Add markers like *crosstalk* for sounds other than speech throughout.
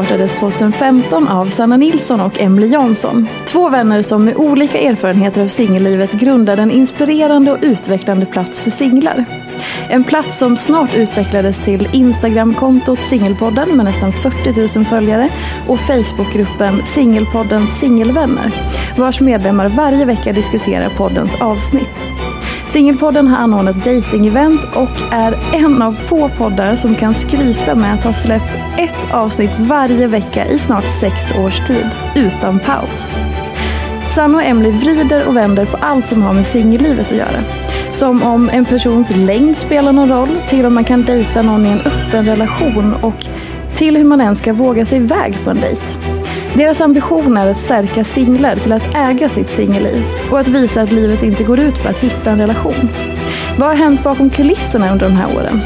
Startades 2015 av Sanna Nilsson och Emily Jansson. Två vänner som med olika erfarenheter av singellivet grundade en inspirerande och utvecklande plats för singlar. En plats som snart utvecklades till Instagramkontot Singelpodden med nästan 40 000 följare och Facebookgruppen Singelpoddens singelvänner vars medlemmar varje vecka diskuterar poddens avsnitt. Singelpodden har anordnat dating-event och är en av få poddar som kan skryta med att ha släppt ett avsnitt varje vecka i snart sex års tid, utan paus. Sanna och Emily vrider och vänder på allt som har med singellivet att göra. Som om en persons längd spelar någon roll, till om man kan dejta någon i en öppen relation och till hur man ens ska våga sig iväg på en dejt. Deras ambition är att stärka singlar till att äga sitt singelliv och att visa att livet inte går ut på att hitta en relation. Vad har hänt bakom kulisserna under de här åren?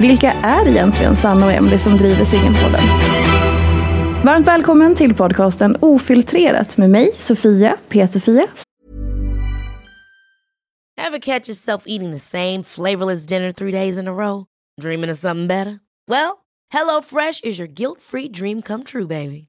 Vilka är egentligen Sanna och Emily som driver Singelpodden? Varmt välkommen till podcasten Ofiltrerat med mig, Sofia Peterfia. you catch yourself eating the same flavorless dinner three days in a row? Dreaming of something better? Well, hello fresh is your guilt-free dream come true, baby.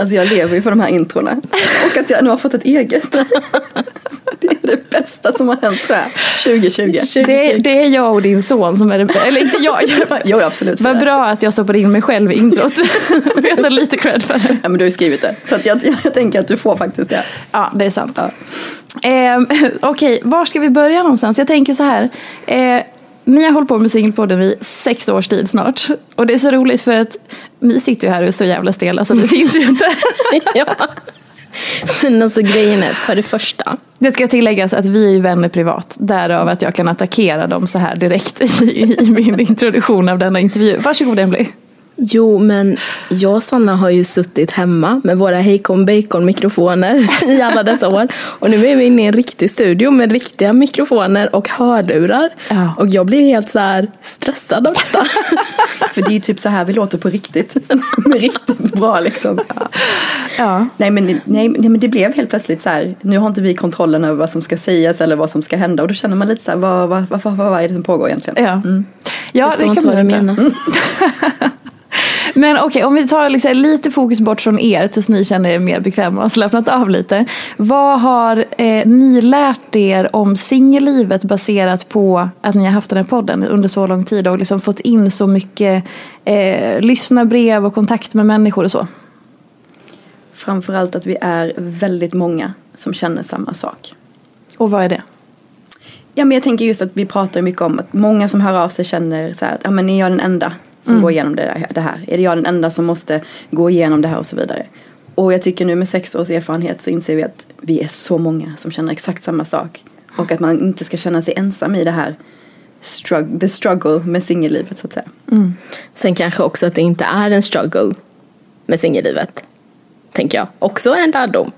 Alltså jag lever ju för de här introna. Och att jag nu har fått ett eget. *laughs* Det är det bästa som har hänt tror jag. 2020. Det, det är jag och din son som är det Eller inte jag. *laughs* Jo absolut. Vad bra att jag stoppade in mig själv i introt. *laughs* jag tar lite cred för det. Ja men du har ju skrivit det. Så jag, jag tänker att du får faktiskt det. Ja, det är sant. Ja. Eh, Okej, var ska vi börja någonstans? Jag tänker så här. Eh, ni har hållit på med Singelpodden i sex års tid snart. Och det är så roligt för att ni sitter ju här och är så jävla stela så det finns ju inte. *laughs* ja. Men alltså grejen är, för det första. Det ska tilläggas att vi är vänner privat. Därav att jag kan attackera dem så här direkt i, i min introduktion av denna intervju. Varsågod Emily. Jo, men jag och Sanna har ju suttit hemma med våra Hejkon Bacon mikrofoner *laughs* i alla dessa år. Och nu är vi inne i en riktig studio med riktiga mikrofoner och hörlurar. Ja. Och jag blir helt så här stressad av detta. *laughs* För det är ju typ så här vi låter på riktigt. *laughs* Riktigt bra liksom. Ja. Ja. Nej, men, nej, nej men det blev helt plötsligt så här. Nu har inte vi kontrollen över vad som ska sägas eller vad som ska hända. Och då känner man lite så här. Vad, vad, vad, vad, vad är det som pågår egentligen? Ja, Mm. ja vad du man undra. Men okej, om vi tar liksom lite fokus bort från er tills ni känner er mer bekväma och har slappnat av lite. Vad har eh, ni lärt er om singellivet baserat på att ni har haft den här podden under så lång tid och liksom fått in så mycket eh, lyssnarbrev och kontakt med människor och så? Framförallt att vi är väldigt många som känner samma sak. Och vad är det? Ja men jag tänker just att vi pratar mycket om att många som hör av sig känner så här att ja men är jag den enda som går igenom det, det här? Är det jag den enda som måste gå igenom det här och så vidare? Och jag tycker nu med sex års erfarenhet så inser vi att vi är så många som känner exakt samma sak. Och att man inte ska känna sig ensam i det här struggle, the struggle med singellivet så att säga. Sen kanske också att det inte är en struggle med singellivet. Tänker jag. Också en lärdom.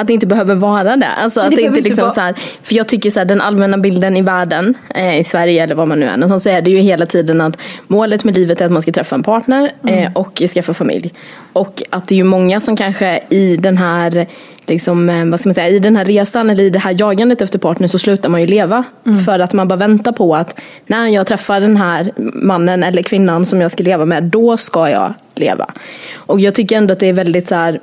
Att det inte behöver vara det. Alltså att det inte inte liksom vara- så här, För jag tycker så här, den allmänna bilden i världen, eh, i Sverige eller var man nu är så är det ju hela tiden att målet med livet är att man ska träffa en partner eh, och skaffa familj. Och att det är ju många som kanske i den här Liksom, eh, vad ska man säga, I den här resan eller i det här jagandet efter partner så slutar man ju leva. För att man bara väntar på att när jag träffar den här mannen eller kvinnan som jag ska leva med, då ska jag leva. Och jag tycker ändå att det är väldigt så här,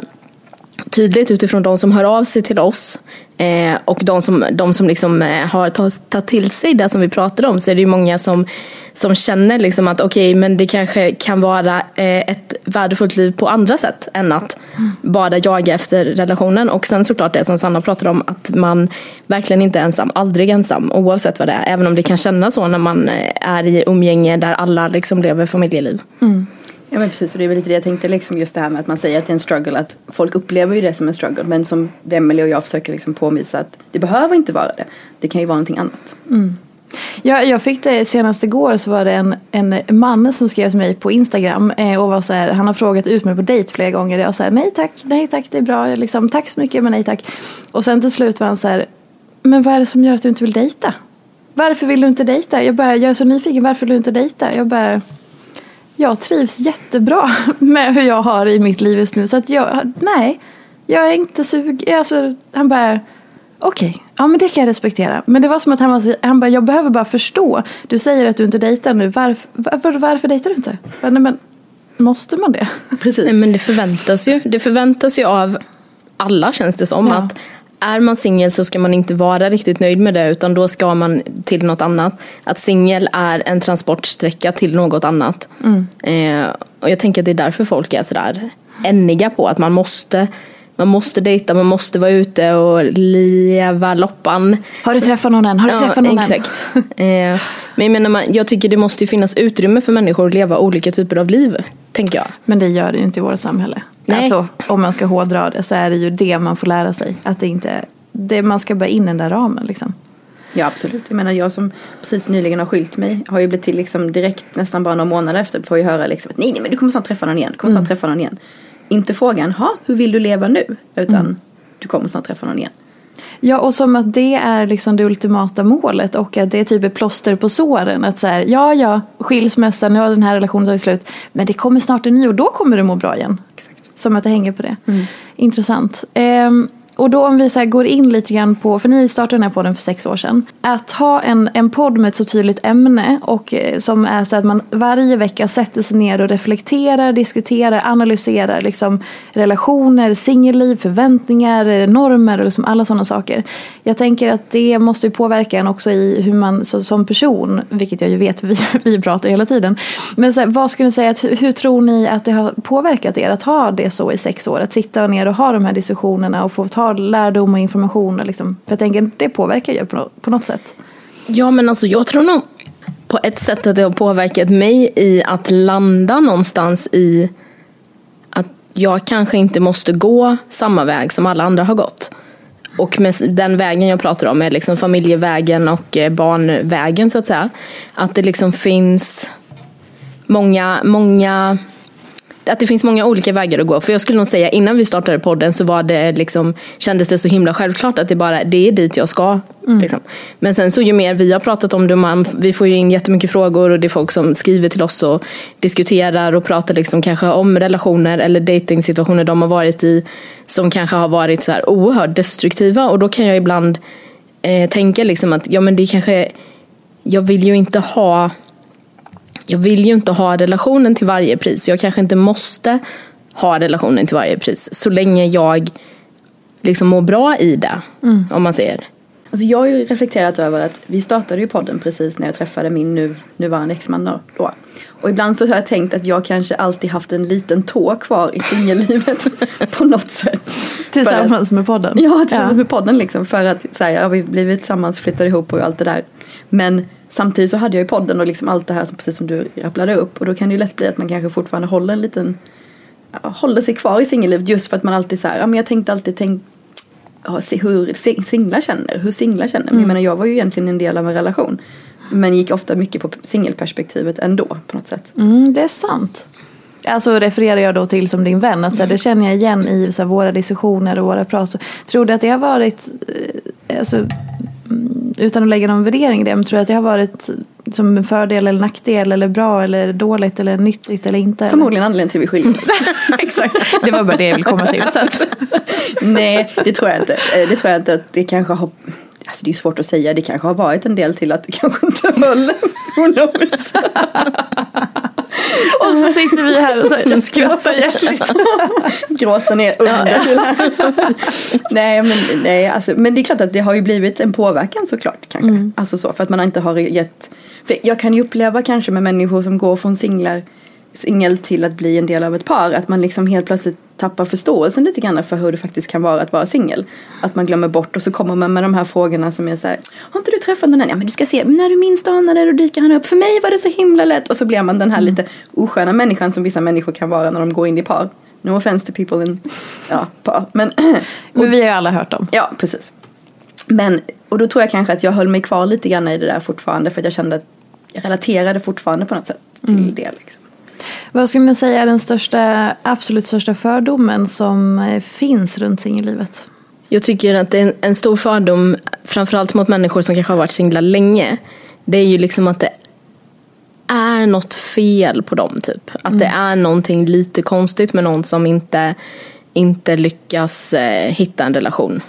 tydligt utifrån de som hör av sig till oss eh, och de som, de som liksom, eh, har tagit till sig det som vi pratade om så är det ju många som, som känner liksom att okej men det kanske kan vara eh, ett värdefullt liv på andra sätt än att bara jaga efter relationen. Och sen såklart det som Sanna pratade om att man verkligen inte är ensam, aldrig ensam oavsett vad det är. Även om det kan kännas så när man eh, är i umgänge där alla liksom lever familjeliv. Mm. Ja men precis och det är väl lite det jag tänkte liksom just det här med att man säger att det är en struggle att folk upplever ju det som en struggle men som Emelie och jag försöker liksom påvisa att det behöver inte vara det. Det kan ju vara någonting annat. Mm. Ja, jag fick det senast igår så var det en, en man som skrev till mig på Instagram eh, och var så här, han har frågat ut mig på dejt flera gånger. och Jag sa nej tack, nej tack, det är bra, liksom, tack så mycket men nej tack. Och sen till slut var han så här, men vad är det som gör att du inte vill dejta? Varför vill du inte dejta? Jag, bara, jag är så nyfiken, varför vill du inte dejta? Jag bara, jag trivs jättebra *laughs* med hur jag har i mitt liv just nu. Så att jag, nej, jag är inte sugen. Alltså, han bara, okej, ja men det kan jag respektera. Men det var som att han, var, så- han bara, jag behöver bara förstå. Du säger att du inte dejtar nu, varför, varför, varför dejtar du inte? Nej, men, måste man det? Precis. Nej, men det förväntas ju. Det förväntas ju av alla känns det som. Ja. Att är man singel så ska man inte vara riktigt nöjd med det utan då ska man till något annat. Att singel är en transportsträcka till något annat. Eh, och jag tänker att det är därför folk är sådär änniga på att man måste man måste dejta, man måste vara ute och leva loppan. Har du träffat någon än? Har du träffat någon exakt. Eh, men jag, menar, jag tycker det måste ju finnas utrymme för människor att leva olika typer av liv. Tänker jag. Men det gör det ju inte i vårt samhälle. Nej. Alltså, om man ska hårdra det så är det ju det man får lära sig. Att det inte, det, man ska bara in i den där ramen liksom. Ja absolut. Jag menar jag som precis nyligen har skilt mig har ju blivit till liksom direkt nästan bara några månader efter får ju höra liksom att nej nej men du kommer snart träffa någon igen. Du kommer snart träffa någon igen. Inte frågan, ha hur vill du leva nu? Utan du kommer snart träffa någon igen. Ja, och som att det är liksom det ultimata målet och att det är typ ett plåster på såren. Att så här, ja, ja, skilsmässa, nu har den här relationen tagit slut. Men det kommer snart en ny och då kommer du må bra igen. Exakt. Som att det hänger på det. Intressant. Ehm, och då om vi så här går in lite grann på, för ni startade den här podden för sex år sedan. Att ha en, en podd med ett så tydligt ämne och eh, som är så att man varje vecka sätter sig ner och reflekterar, diskuterar, analyserar liksom relationer, singelliv, förväntningar, eh, normer och liksom alla sådana saker. Jag tänker att det måste ju påverka en också i hur man så, som person, vilket jag ju vet vi, *laughs* vi pratar hela tiden. Men så här, vad skulle ni säga, att, hur tror ni att det har påverkat er att ha det så i sex år? Att sitta ner och ha de här diskussionerna och få ta lärdom och information. Liksom, för jag tänker det påverkar ju på, på något sätt. Ja men alltså jag tror nog på ett sätt att det har påverkat mig i att landa någonstans i att jag kanske inte måste gå samma väg som alla andra har gått. Och med den vägen jag pratar om är liksom familjevägen och eh, barnvägen så att säga. Att det liksom finns många, många att det finns många olika vägar att gå. För jag skulle nog säga innan vi startade podden så var det liksom, kändes det så himla självklart att det bara det är dit jag ska. Liksom. Men sen så ju mer vi har pratat om det, man, vi får ju in jättemycket frågor och det är folk som skriver till oss och diskuterar och pratar liksom kanske om relationer eller dejtingsituationer de har varit i som kanske har varit så här oerhört destruktiva och då kan jag ibland eh, tänka liksom att ja men det kanske jag vill ju inte ha jag vill ju inte ha relationen till varje pris. Jag kanske inte måste ha relationen till varje pris. Så länge jag liksom mår bra i det. Om man säger. Alltså jag har ju reflekterat över att vi startade ju podden precis när jag träffade min nu, nuvarande exman då-. Och ibland så har jag tänkt att jag kanske alltid haft en liten tå kvar i singellivet *laughs* på något sätt. Tillsammans med podden. Ja, tillsammans med podden liksom. För att så här, ja, vi blivit tillsammans, flyttade ihop och allt det där. Men samtidigt så hade jag ju podden och liksom allt det här som, precis som du rapplade upp. Och då kan det ju lätt bli att man kanske fortfarande håller en liten, håller sig kvar i singellivet just för att man alltid så här, ja men jag tänkte alltid tänk, ja, se hur si- singlar känner, hur singlar känner. Men jag menar jag var ju egentligen en del av en relation. Men gick ofta mycket på singelperspektivet ändå på något sätt. Mm, det är sant. Alltså refererar jag då till som din vän, att så här, det känner jag igen i så här, våra diskussioner och våra prat. Tror du att det har varit, eh, alltså, mm, utan att lägga någon värdering i det, men tror du att det har varit som en fördel eller nackdel eller bra eller dåligt eller nyttigt eller inte? Förmodligen anledningen till att vi skiljer oss. *laughs* Exakt, det var bara det jag ville komma till. *laughs* Nej, det tror jag inte. Eh, Det tror jag inte att det kanske har Alltså det är ju svårt att säga, det kanske har varit en del till att det kanske inte höll. Who knows? *laughs* och så sitter vi här och så här, skrattar hjärtligt. *laughs* Gråten är under. *laughs* nej, men, nej alltså, men det är klart att det har ju blivit en påverkan såklart. Kanske. Alltså så, för att man inte har gett. För jag kan ju uppleva kanske med människor som går från singlar singel till att bli en del av ett par. Att man liksom helt plötsligt tappar förståelsen lite grann för hur det faktiskt kan vara att vara singel. Att man glömmer bort och så kommer man med de här frågorna som är så här. Har inte du träffat den här? Ja men du ska se, när du minst anar det då dyker han upp. För mig var det så himla lätt. Och så blir man den här lite osköna människan som vissa människor kan vara när de går in i par. No offense to people in ja, par. Men, *clears throat* Men vi har ju alla hört dem. ja, precis. Men, och då tror jag kanske att jag höll mig kvar lite grann i det där fortfarande. För att jag kände att jag relaterade fortfarande på något sätt till det. Liksom. Vad skulle man säga är den största, absolut största fördomen som eh, finns runt singellivet? Jag tycker att en, en stor fördom, framförallt mot människor som kanske har varit singlar länge. Det är ju liksom att det är något fel på dem typ. Att det är någonting lite konstigt med någon som inte, inte lyckas eh, hitta en relation.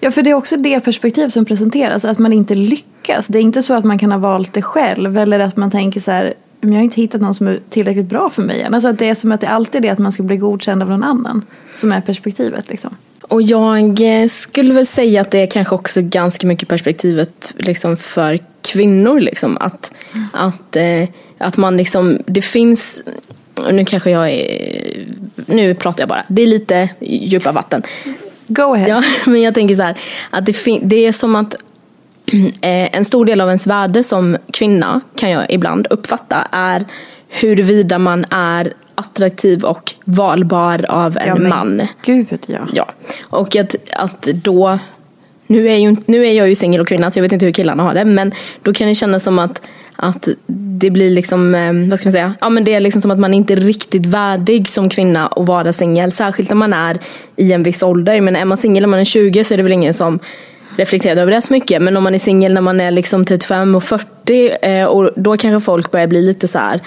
Ja, för det är också det perspektiv som presenteras, att man inte lyckas. Det är inte så att man kan ha valt det själv eller att man tänker så här, men jag har inte hittat någon som är tillräckligt bra för mig än. Alltså att det är som att det alltid är det att man ska bli godkänd av någon annan som är perspektivet liksom. Och jag eh, skulle väl säga att det är kanske också ganska mycket perspektivet liksom för kvinnor. Liksom. Att, att, eh, att man liksom, det finns, nu kanske jag är, nu pratar jag bara, det är lite djupa vatten. Go ahead. Ja, *laughs* men jag tänker så här, att det, det är som att *clears throat* en stor del av ens värde som kvinna kan jag ibland uppfatta är huruvida man är attraktiv och valbar av en Ja, man. Gud ja. Ja, och att, att då nu är, ju, nu är jag ju singel och kvinna så jag vet inte hur killarna har det. Men då kan det kännas som att, att det blir liksom, eh, vad ska man säga, ja men det är liksom som att man inte är riktigt värdig som kvinna att vara singel. Särskilt när man är i en viss ålder. Men är man singel när man är 20 så är det väl ingen som reflekterar över det så mycket. Men om man är singel när man är liksom 35 och 40 eh, och då kanske folk börjar bli lite så här,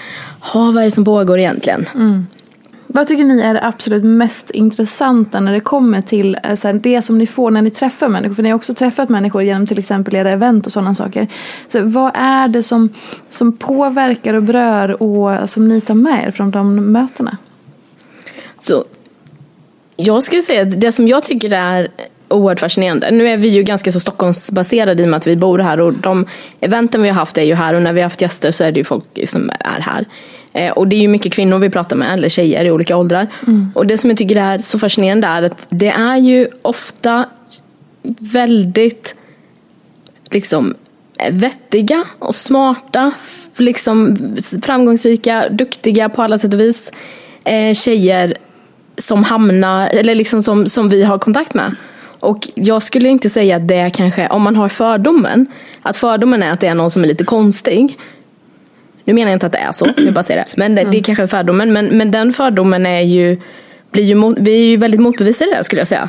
vad är det som pågår egentligen? Mm. Vad tycker ni är det absolut mest intressanta när det kommer till alltså, det som ni får när ni träffar människor? För ni har också träffat människor genom till exempel era event och sådana saker. Så vad är det som, som påverkar och berör och som ni tar med er från de mötena? Så jag skulle säga att det som jag tycker är oerhört fascinerande. Nu är vi ju ganska så Stockholmsbaserade i och med att vi bor här och de eventen vi har haft är ju här och när vi har haft gäster så är det ju folk som är här. Eh, och det är ju mycket kvinnor vi pratar med, eller tjejer i olika åldrar. Mm. Och det som jag tycker är så fascinerande är att det är ju ofta väldigt liksom vettiga och smarta, liksom framgångsrika, duktiga på alla sätt och vis eh, tjejer som hamnar, eller liksom som, som vi har kontakt med. Och jag skulle inte säga att det kanske, om man har fördomen, att fördomen är att det är någon som är lite konstig. Nu menar jag inte att det är så, jag bara säger det. Men det, det är kanske fördomen. Men, men den fördomen är ju, blir ju, vi är ju väldigt motbevisade där skulle jag säga.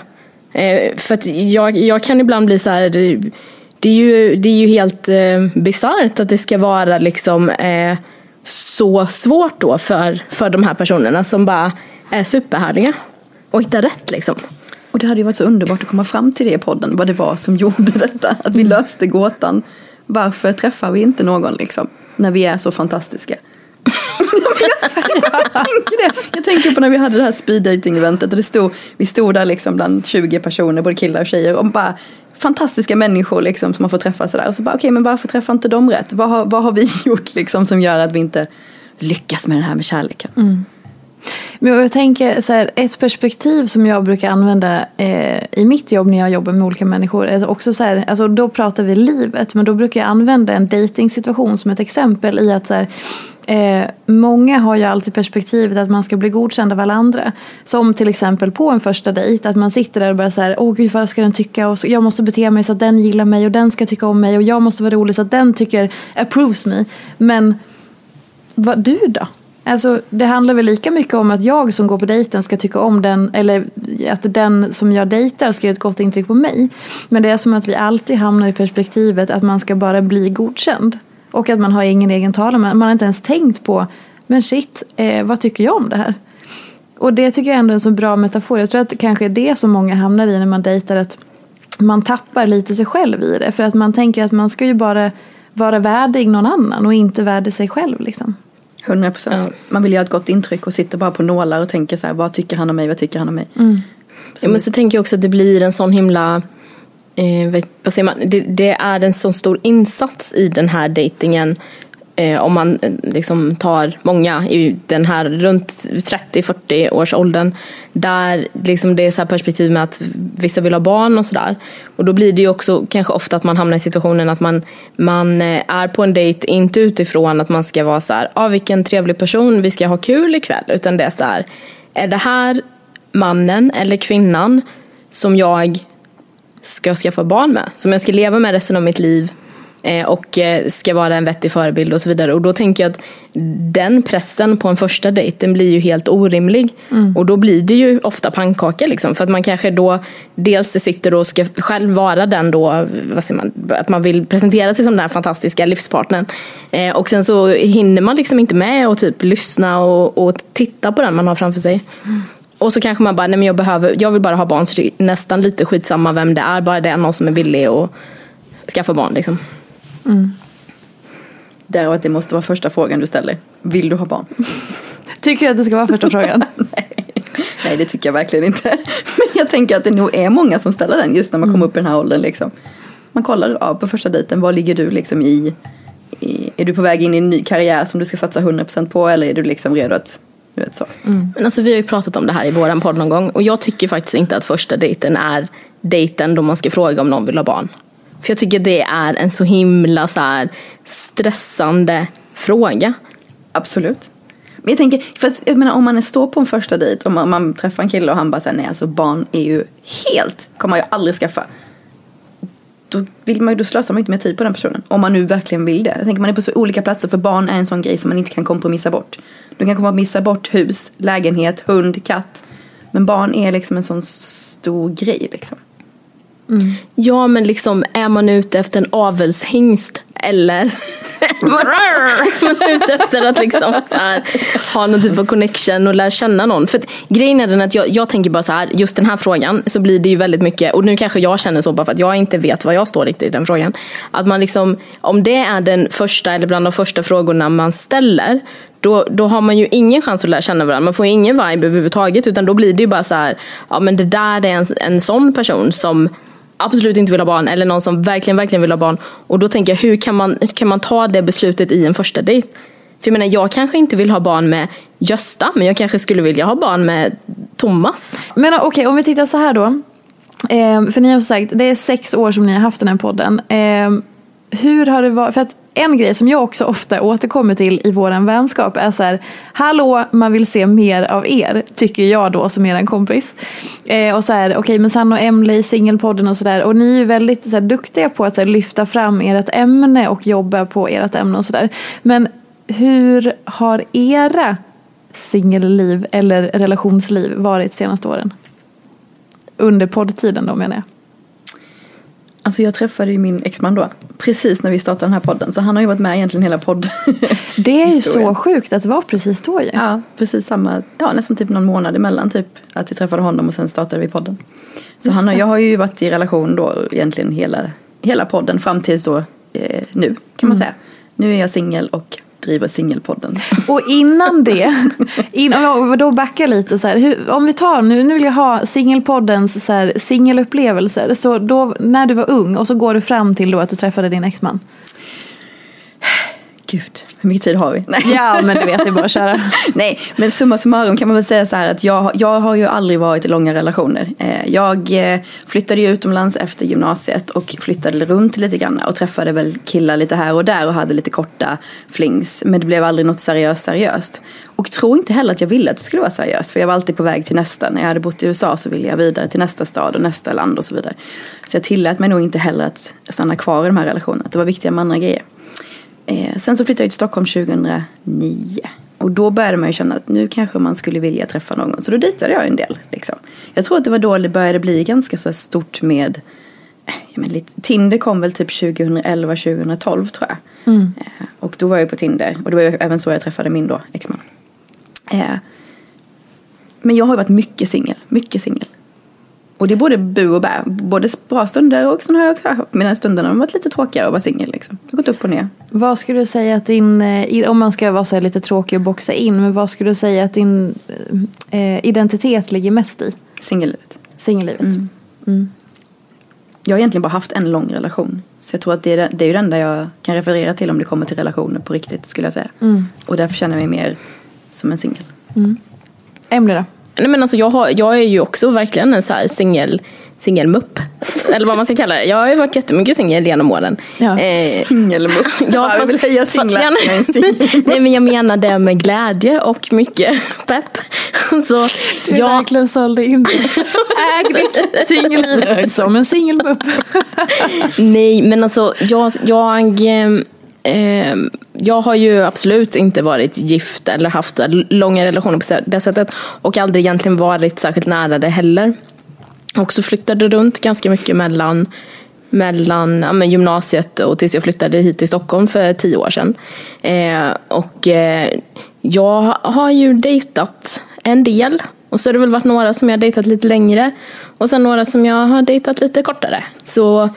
Eh, för att jag, jag kan ibland bli så här, det, det är ju, det är ju helt eh, bisarrt att det ska vara liksom eh, så svårt då för, för de här personerna som bara är superhärliga. Och hittar rätt liksom. Och det hade ju varit så underbart att komma fram till det i podden, vad det var som *laughs* gjorde detta. Att vi löste gåtan. Varför träffar vi inte någon liksom? När vi är så fantastiska. *laughs* jag, tänker det. jag tänker på när vi hade det här speed dating eventet och det stod, vi stod där liksom bland 20 personer, både killar och tjejer och bara fantastiska människor liksom som man får träffa sådär. Och så bara okej okay, men varför träffar inte de rätt? Vad har, vad har vi *laughs* gjort liksom som gör att vi inte lyckas med den här med kärleken? Mm. Men jag tänker så här, ett perspektiv som jag brukar använda eh, i mitt jobb när jag jobbar med olika människor. Är också så här, alltså då pratar vi livet men då brukar jag använda en dating-situation som ett exempel i att så här, eh, många har ju alltid perspektivet att man ska bli godkänd av alla andra. Som till exempel på en första dejt att man sitter där och bara så här, åh gud vad ska den tycka och så, jag måste bete mig så att den gillar mig och den ska tycka om mig och jag måste vara rolig så att den tycker approves me. Men vad du då? Alltså, det handlar väl lika mycket om att jag som går på dejten ska tycka om den eller att den som jag dejtar ska göra ett gott intryck på mig. Men det är som att vi alltid hamnar i perspektivet att man ska bara bli godkänd. Och att man har ingen egen talan. Man har inte ens tänkt på, men shit, eh, vad tycker jag om det här? Och det tycker jag ändå är en så bra metafor. Jag tror att det kanske är det som många hamnar i när man dejtar. Att man tappar lite sig själv i det. För att man tänker att man ska ju bara vara värdig någon annan och inte värdig sig själv liksom. 100 procent. Ja. Man vill göra ett gott intryck och sitter bara på nålar och tänker så här, vad tycker han om mig, vad tycker han om mig? Mm. Ja, men så tänker jag också att det blir en sån himla eh, vad säger man? Det, det, är en sån stor insats i den här dejtingen Eh, om man eh, liksom tar många i den här runt 30-40 års åldern där liksom det är så perspektiv med att vissa vill ha barn och sådär. Och då blir det ju också kanske ofta att man hamnar i situationen att man, man eh, är på en dejt inte utifrån att man ska vara så här, ah, vilken trevlig person, vi ska ha kul ikväll. Utan det är så här, är det här mannen eller kvinnan som jag ska skaffa barn med? Som jag ska leva med resten av mitt liv och eh, ska vara en vettig förebild och så vidare. Och då tänker jag att den pressen på en första dejt den blir ju helt orimlig. Mm. Och då blir det ju ofta pannkaka liksom. För att man kanske då dels sitter och ska själv vara den då, vad säger man, att man vill presentera sig som den här fantastiska livspartnern. Eh, och sen så hinner man liksom inte med att typ lyssna och, och titta på den man har framför sig. Mm. Och så kanske man bara, nej men jag behöver, jag vill bara ha barn så det är nästan lite skitsamma vem det är, bara det är någon som är villig att skaffa barn liksom. Mm. Därav att det måste vara första frågan du ställer. Vill du ha barn? *laughs* Tycker du att det ska vara första frågan? *laughs* Nej. Nej, det tycker jag verkligen inte. *laughs* Men jag tänker att det nog är många som ställer den just när man mm. kommer upp i den här åldern. Liksom. Man kollar ja, på första dejten, vad ligger du liksom i, i, Är du på väg in i en ny karriär som du ska satsa 100% på eller är du liksom redo att du vet så. Mm. Men alltså, vi har ju pratat om det här i våran podd någon gång och jag tycker faktiskt inte att första dejten är dejten då man ska fråga om någon vill ha barn. För jag tycker det är en så himla så här, stressande fråga. Absolut. Men jag tänker, fast jag menar, om man står på en första dejt och man, man träffar en kille och han bara säger nej alltså barn är ju helt, kommer jag aldrig skaffa. då, vill man, då slösar man inte mer tid på den personen. Om man nu verkligen vill det. Jag tänker man är på så olika platser för barn är en sån grej som man inte kan kompromissa bort. Du kan kompromissa bort hus, lägenhet, hund, katt. Men barn är liksom en sån stor grej liksom. Ja men liksom är man ute efter en avelshingst eller *laughs* man är ute efter att liksom här, ha någon typ av connection och lära känna någon. För att, grejen är den att jag, jag tänker bara så här, just den här frågan så blir det ju väldigt mycket, och nu kanske jag känner så bara för att jag inte vet vad jag står riktigt i den frågan. Att man liksom, om det är den första eller bland de första frågorna man ställer då, då har man ju ingen chans att lära känna varandra. Man får ju ingen vibe överhuvudtaget utan då blir det ju bara så här, ja men det där är en, en sån person som absolut inte vill ha barn eller någon som verkligen, verkligen vill ha barn. Och då tänker jag, hur kan man, hur kan man ta det beslutet i en första dejt? För jag menar, jag kanske inte vill ha barn med Gösta, men jag kanske skulle vilja ha barn med Thomas. Men okej, om vi tittar så här då. Eh, för ni har sagt, det är sex år som ni har haft den här podden. Eh, hur har det varit? För att en grej som jag också ofta återkommer till i våran vänskap är så här, hallå, man vill se mer av er, tycker jag då som er kompis. Eh, och så här, okej, okay, men Sanna och Emily i singelpodden och sådär, och ni är ju väldigt så här, duktiga på att så här, lyfta fram ert ämne och jobba på ert ämne och sådär. Men hur har era singelliv eller relationsliv varit senaste åren? Under poddtiden då menar jag. Alltså jag träffade ju min exman då, precis när vi startade den här podden. Så han har ju varit med egentligen hela podd. *laughs* Det är ju så sjukt att det var precis då ju. Ja, precis samma, ja nästan typ någon månad emellan typ. Att vi träffade honom och sen startade vi podden. Så han och jag har ju varit i relation då egentligen hela, hela podden fram tills då eh, nu kan man mm. säga. Nu är jag singel och driver singelpodden. Och innan det, *laughs* innan, då backar lite så här, hur, om vi tar nu, nu vill jag ha singelpoddens så här, singelupplevelser. Så då när du var ung och så går du fram till då att du träffade din exman. Gud, hur mycket tid har vi? Nej. Ja, men du vet, det är bara att köra. *laughs* Nej, men summa summarum kan man väl säga så här att jag, jag har ju aldrig varit i långa relationer. Eh, jag eh, flyttade ju utomlands efter gymnasiet och flyttade runt lite grann och träffade väl killar lite här och där och hade lite korta flings. Men det blev aldrig något seriöst seriöst. Och tror inte heller att jag ville att det skulle vara seriöst. För jag var alltid på väg till nästa. När jag hade bott i USA så ville jag vidare till nästa stad och nästa land och så vidare. Så jag tillät mig nog inte heller att stanna kvar i de här relationerna. Det var viktiga med andra grejer. Eh, sen så flyttade jag till Stockholm 2009. Och då började man ju känna att nu kanske man skulle vilja träffa någon. Så då dejtade jag en del. Liksom. Jag tror att det var då det började bli ganska så stort med eh, men lite, Tinder kom väl typ 2011-2012 tror jag. Mm. Eh, och då var jag på Tinder. Och det var även så jag träffade min då exman. Eh, men jag har ju varit mycket singel. Mycket singel. Och det är både bu och bä. Både bra stunder och sen har jag också stunder när det varit lite tråkigare att vara singel. Liksom. Jag har gått upp och ner. Vad skulle du säga att din, eh, om man ska vara så lite tråkig och boxa in, men vad skulle du säga att din eh, identitet ligger mest i? Singellivet. Singellivet. Mm. Mm. Jag har egentligen bara haft en lång relation. Så jag tror att det är, det är ju det enda jag kan referera till om det kommer till relationer på riktigt skulle jag säga. Mm. Och därför känner jag mig mer som en singel. Mm. Emily då? Nej, men alltså jag, har, jag är ju också verkligen en så här singel singelmupp. Eller vad man ska kalla det. Jag har ju varit jättemycket singel genom åren. Ja. Eh, singelmupp. *laughs* Ja, jag vill höja singlar. *laughs* Nej men jag menar det med glädje och mycket pepp. *laughs* Så, du jag... verkligen sålde in det. Ägde singellivet som en singelmupp. Nej men alltså jag, jag Eh, jag har ju absolut inte varit gift eller haft långa relationer på det sättet. Och aldrig egentligen varit särskilt nära det heller. Och så flyttade runt ganska mycket mellan, mellan ja, gymnasiet och tills jag flyttade hit till Stockholm för tio år sedan. Eh, och eh, jag har ju dejtat en del. Och så har det väl varit några som jag har dejtat lite längre. Och sen några som jag har dejtat lite kortare. Så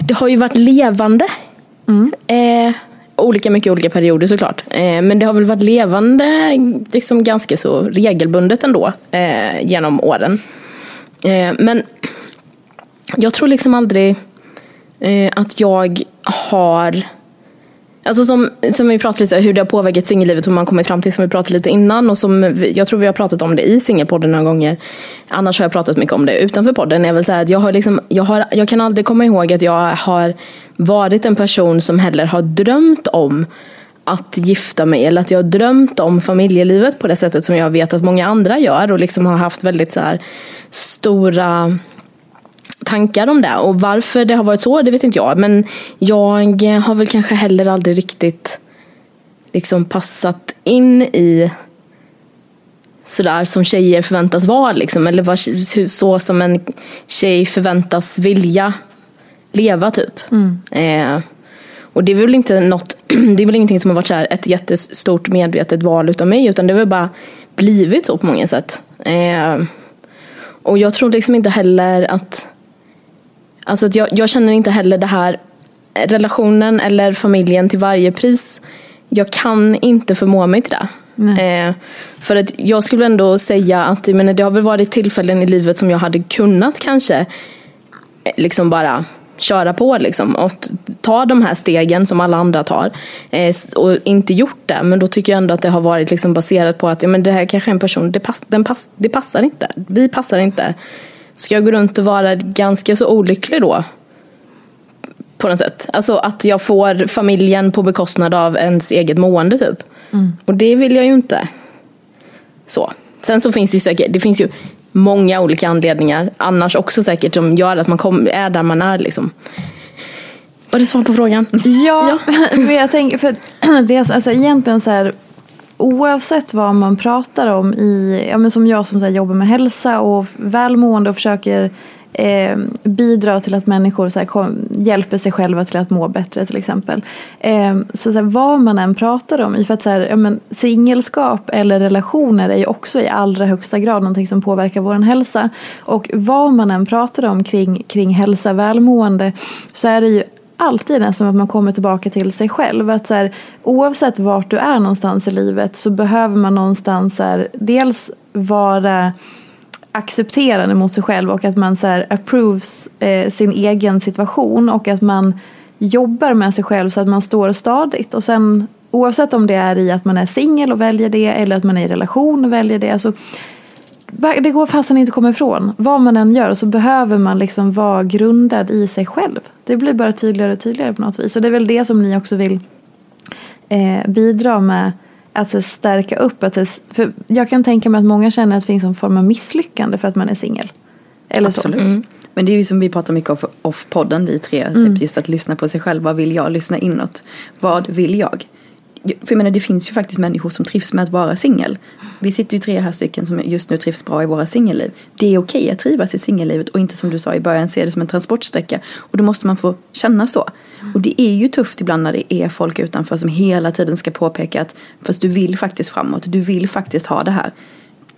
det har ju varit levande Mm. Eh, olika mycket olika perioder såklart. Eh, men det har väl varit levande liksom ganska så regelbundet ändå eh, genom åren. Eh, men jag tror liksom aldrig eh, att jag har Alltså som, som vi pratade lite hur det har påverkat singellivet, hur man kommit fram till som vi pratade lite innan och som jag tror vi har pratat om det i singelpodden några gånger. Annars har jag pratat mycket om det utanför podden. Jag vill säga att jag, har liksom, jag, har, jag kan aldrig komma ihåg att jag har varit en person som heller har drömt om att gifta mig eller att jag har drömt om familjelivet på det sättet som jag vet att många andra gör och liksom har haft väldigt så här stora tankar om det. Och varför det har varit så, det vet inte jag. Men jag har väl kanske heller aldrig riktigt liksom passat in i sådär som tjejer förväntas vara liksom. Eller var, så som en tjej förväntas vilja leva typ. Eh, och det är väl inte något, *clears throat* det är väl ingenting som har varit så här ett jättestort medvetet val utav mig utan det har väl bara blivit så på många sätt. Eh, och jag tror liksom inte heller att, alltså att jag, jag känner inte heller det här relationen eller familjen till varje pris. Jag kan inte förmå mig till det. Eh, för att jag skulle ändå säga att menar, det har väl varit tillfällen i livet som jag hade kunnat kanske eh, liksom bara köra på liksom och ta de här stegen som alla andra tar eh, och inte gjort det. Men då tycker jag ändå att det har varit liksom baserat på att ja, men det här kanske är en person, det, pass, pass, det passar inte. Vi passar inte. Ska jag gå runt och vara ganska så olycklig då? På något sätt. Alltså att jag får familjen på bekostnad av ens eget mående typ. Och det vill jag ju inte. Så. Sen så finns det ju säkert, det finns ju många olika anledningar annars också säkert som gör att man kom, är där man är liksom. Var det svar på frågan? Ja, *laughs* men jag tänker, för *clears throat* det är så- alltså egentligen så här oavsett vad man pratar om i, ja men som jag som så här, jobbar med hälsa och välmående och försöker eh, bidra till att människor så här, kom, hjälper sig själva till att må bättre till exempel. Eh, så, så här, vad man än pratar om, för att så här, ja, men, singelskap eller relationer är ju också i allra högsta grad någonting som påverkar vår hälsa. Och vad man än pratar om kring, kring hälsa, välmående så är det ju alltid nästan att man kommer tillbaka till sig själv. Att så här, oavsett vart du är någonstans i livet så behöver man någonstans så här, dels vara accepterande mot sig själv och att man så här, approves eh, sin egen situation och att man jobbar med sig själv så att man står stadigt. Och sen oavsett om det är i att man är singel och väljer det eller att man är i relation och väljer det. Alltså, det går fasen inte att komma ifrån. Vad man än gör så behöver man liksom vara grundad i sig själv. Det blir bara tydligare och tydligare på något vis. Och det är väl det som ni också vill eh, bidra med. Att stärka upp. Att, för jag kan tänka mig att många känner att det finns en form av misslyckande för att man är singel. Eller Absolut. så. Men det är ju som vi pratar mycket om off-podden, vi tre. Typ just att lyssna på sig själv. Vad vill jag? Lyssna inåt. Vad vill jag? För jag menar, det finns ju faktiskt människor som trivs med att vara singel. Vi sitter ju tre här stycken som just nu trivs bra i våra singelliv. Det är okej att trivas i singellivet och inte som du sa i början se det som en transportsträcka. Och då måste man få känna så. Och det är ju tufft ibland när det är folk utanför som hela tiden ska påpeka att fast du vill faktiskt framåt, du vill faktiskt ha det här.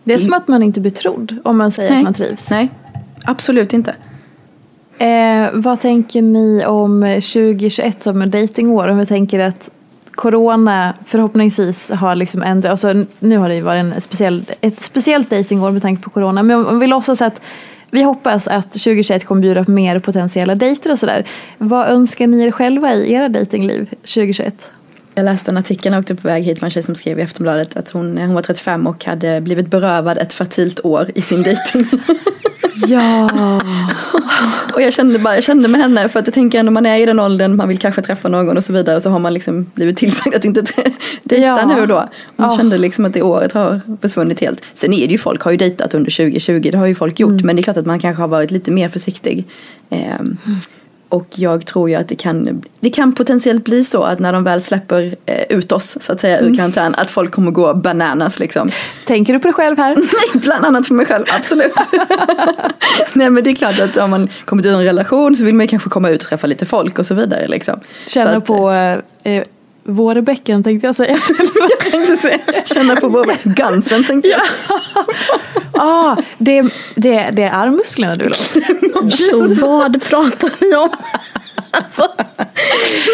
Det är som att man inte blir trodd om man säger att man trivs. Nej, absolut inte. Eh, vad tänker ni om 2021 som en datingår? Om vi tänker att Corona förhoppningsvis har liksom ändrat, alltså nu har det ju varit en speciell, ett speciellt dejtingår med tanke på Corona. Men om vi låtsas att vi hoppas att 2021 kommer bjuda på mer potentiella dejter och sådär. Vad önskar ni er själva i era dejtingliv 2021? Jag läste en artikel när jag åkte på väg hit med en tjej som skrev i Aftonbladet att hon, hon var 35 och hade blivit berövad ett fertilt år i sin dejting. *laughs* Ja. *laughs* och jag kände, bara, jag kände med henne för att jag tänker ändå man är i den åldern, man vill kanske träffa någon och så vidare och så har man liksom blivit tillsagd att inte *laughs* dejta Ja. nu och då. Jag Ja. kände liksom att det året har försvunnit helt. Sen är det ju folk har ju dejtat under 2020, det har ju folk gjort men det är klart att man kanske har varit lite mer försiktig. Ehm, Och jag tror ju att det kan, det kan potentiellt bli så att när de väl släpper eh, ut oss så att säga ur karantän att folk kommer gå bananas liksom. *laughs* Tänker du på dig själv här? *laughs* Bland annat för mig själv, absolut. *laughs* Nej men det är klart att om man kommit ur en relation så vill man ju kanske komma ut och träffa lite folk och så vidare liksom. Känna Så att, på eh, eh, vårbäcken tänkte jag säga. *laughs* Känna på vår gansen tänkte jag. *laughs* ah, det, det, det är armmusklerna du. *laughs* Så vad pratar ni om? Alltså,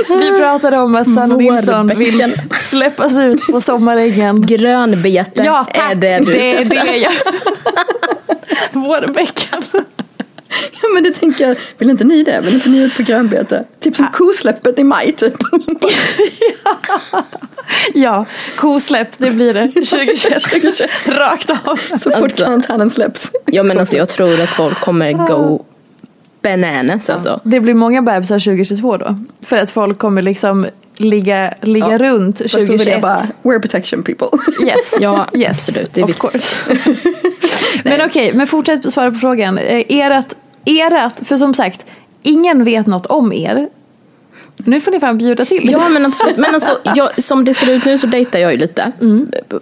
Vi pratade om att Sanna Nilsson vill släppas ut på sommarängen. grönbete Ja tack, är det du det är det jag... Vårbäcken. Ja men det tänker jag, vill inte ni det? Vill inte ni ut på grönbete? Typ som kosläppet i maj typ. *laughs* Ja, kosläpp, det blir det 2021. Rakt av. Så fort karantänen släpps. Ja men alltså jag tror att folk kommer go bananas alltså. Det blir många bebisar 2022 då. För att folk kommer liksom ligga, ligga Ja, runt Fast då vill 2021. jag bara, wear protection people. Yes. Ja *laughs* Yes, absolut, det är of viktigt. course. *laughs* men okej, men fortsätt svara på frågan. Erat, för som sagt, ingen vet något om er. Nu får ni fan bjuda till. Ja men absolut. Men alltså, *laughs* jag, som det ser ut nu så dejtar jag ju lite.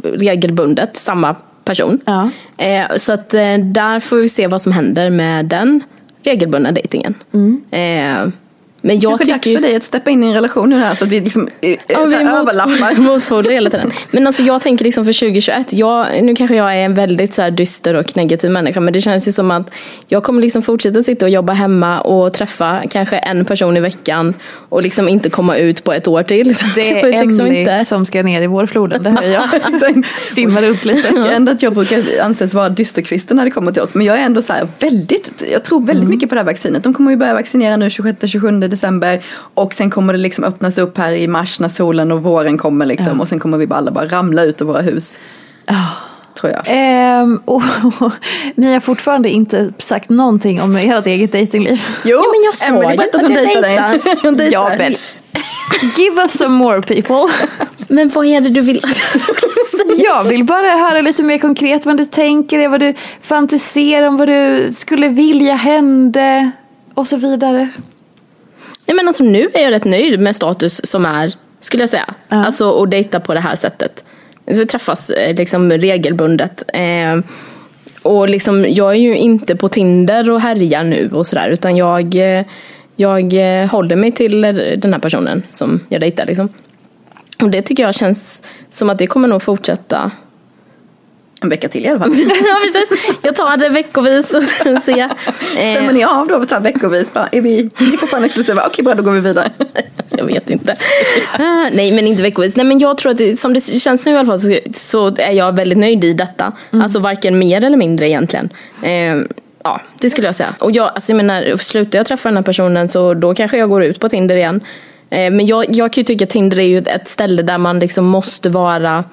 Regelbundet, samma person. Ja. Eh, så att eh, där får vi se vad som händer med den regelbundna dejtingen. Eh, men jag Kanske dags tycker för dig att steppa in i en relation nu här så att vi liksom eh, Ja, så vi mot- överlappar. *laughs* motpoler hela tiden. Men alltså jag tänker liksom för 2021, jag, nu kanske jag är en väldigt så dyster och negativ människa men det känns ju som att jag kommer liksom fortsätta sitta och jobba hemma och träffa kanske en person i veckan och liksom inte komma ut på ett år till. *laughs* Det jag är liksom Emily som ska ner i vårfloden, det hör jag. *laughs* Simmar upp Jag lite. tycker ändå att jag brukar anses vara dysterkvisten när det kommer till oss. Men jag är ändå så här väldigt, jag tror väldigt Mm. mycket på det här vaccinet. De kommer ju börja vaccinera nu 26-27 december. Och sen kommer det liksom öppnas upp här i mars när solen och våren kommer liksom. Och sen kommer vi bara alla bara ramla ut ur våra hus. Tror jag. Ehm, och, *laughs* ni har fortfarande inte sagt någonting om ert eget datingliv. Jo, Ja, men jag sa ju berättade att att hon dejtar. Hon *laughs* dejtar. Ja, men give us some more people. *laughs* Men vad är det du vill Jag vill bara höra lite mer konkret vad du tänker vad du fantiserar om, vad du skulle vilja hände och så vidare. Nej men alltså nu är jag rätt nöjd med status som är, skulle jag säga. Ja. Alltså att dejta på det här sättet. Så vi träffas eh, liksom regelbundet. Eh, och liksom, jag är ju inte på Tinder och härjar nu och sådär utan jag, eh, jag eh, håller mig till den här personen som jag dejtar liksom. Och det tycker jag känns som att det kommer nog fortsätta. En vecka till i alla fall. *laughs* ja precis, jag tar det veckovis och sen se. Eh, Stämmer ni av då så veckovis? Bara, är vi, ni är fortfarande exklusiva? Okej bra, då går vi vidare. Jag vet inte. Ah, nej men inte veckovis. Nej men jag tror att det, som det känns nu i alla fall så, så är jag väldigt nöjd i detta. Alltså varken mer eller mindre egentligen. Eh, ja, det skulle jag säga. Och jag, alltså jag menar, slutar jag träffa den här personen så då kanske jag går ut på Tinder igen. Eh, men jag, jag kan ju tycka att Tinder är ju ett ställe där man liksom måste vara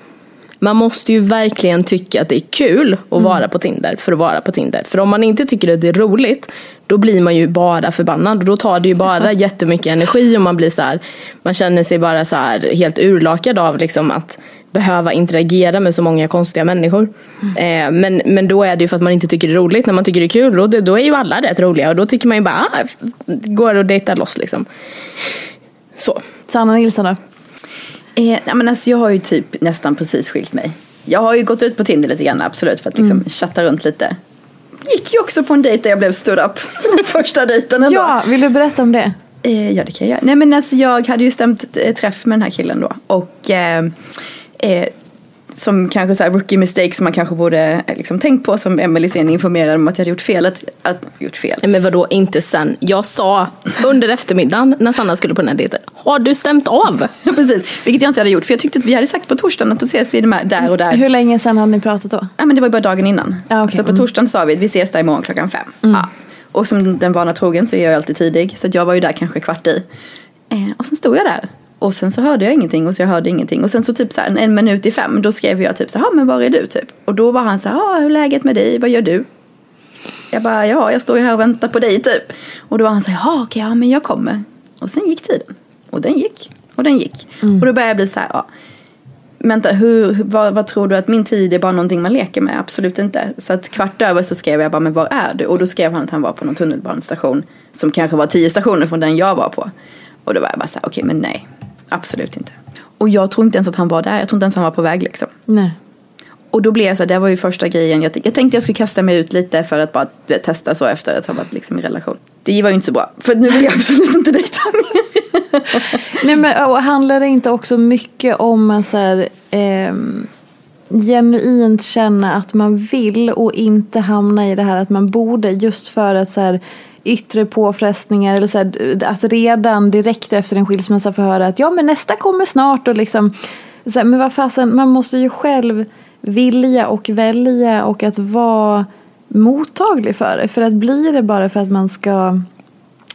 man måste ju verkligen tycka att det är kul att vara på Tinder för att vara på Tinder. För om man inte tycker att det är roligt, då blir man ju bara förbannad. Och då tar det ju bara *laughs* jättemycket energi och man blir så här, man känner sig bara så här helt urlakad av liksom att behöva interagera med så många konstiga människor. Eh, men, men då är det ju för att man inte tycker det är roligt. När man tycker det är kul, då, då är ju alla rätt roliga. Och då tycker man ju bara, ah, går och dejtar loss liksom. Så. Sanna Nilsson då? Eh, men alltså, jag har ju typ nästan precis skilt mig. Jag har ju gått ut på Tinder lite grann absolut för att liksom chatta runt lite. Gick ju också på en dejt där jag blev stood up. *laughs* Första dejten ändå. Ja, vill du berätta om det? Eh, ja det kan jag göra. Nej men alltså jag hade ju stämt träff med den här killen då. Och eh, eh, som kanske så här rookie mistake som man kanske borde eh, liksom tänkt på som Emelie sen informerade om att jag hade gjort fel. Att, att gjort fel. Nej men vadå inte sen? Jag sa under eftermiddagen när Sanna skulle på den här dejten. Har du stämt av? *laughs* Precis, vilket jag inte hade gjort. För jag tyckte att vi hade sagt på torsdagen att då ses vi där och där. Hur länge sedan hade ni pratat då? Ja men det var ju bara dagen innan. Ja, okej. Så på Mm. torsdagen sa vi att vi ses där imorgon klockan fem. Ja. Och som den vana trogen så är jag alltid tidig. Så jag var ju där kanske kvart i. Eh, och sen stod jag där. Och sen så hörde jag ingenting och så jag hörde ingenting. Och sen så typ så här, en, minut i fem då skrev jag typ så här, "Ja, men var är du typ? Och då var han så här, hur är läget med dig, vad gör du? Jag bara, ja jag står ju här och väntar på dig typ. Och då var han så här, ja okej, ja men jag kommer. Och sen gick tiden. Och den gick. Och den gick. Och då började jag bli så här, ja. Vänta, hur, vad, vad tror du att min tid är bara någonting man leker med? Absolut inte. Så att kvart över så skrev jag bara, men var är du? Och då skrev han att han var på någon tunnelbanestation som kanske var tio stationer från den jag var på. Och då var jag bara så här, okej men nej, absolut inte. Och jag tror inte ens att han var där, jag tror inte ens han var på väg liksom. Nej. Och då blev jag så här, det var ju första grejen. Jag, jag tänkte jag skulle kasta mig ut lite för att bara vet, testa så efter att ha varit liksom i relation. Det var ju inte så bra, för nu vill jag absolut inte dejta mer. Nej men och handlar det inte också mycket om att så här, ehm, genuint känna att man vill och inte hamna i det här att man borde just för att så här, yttre påfrestningar eller så här, att redan direkt efter en skilsmässa få höra att ja men nästa kommer snart och liksom så här, men vad fasen man måste ju själv vilja och välja och att vara mottaglig för det. För att blir det bara för att man ska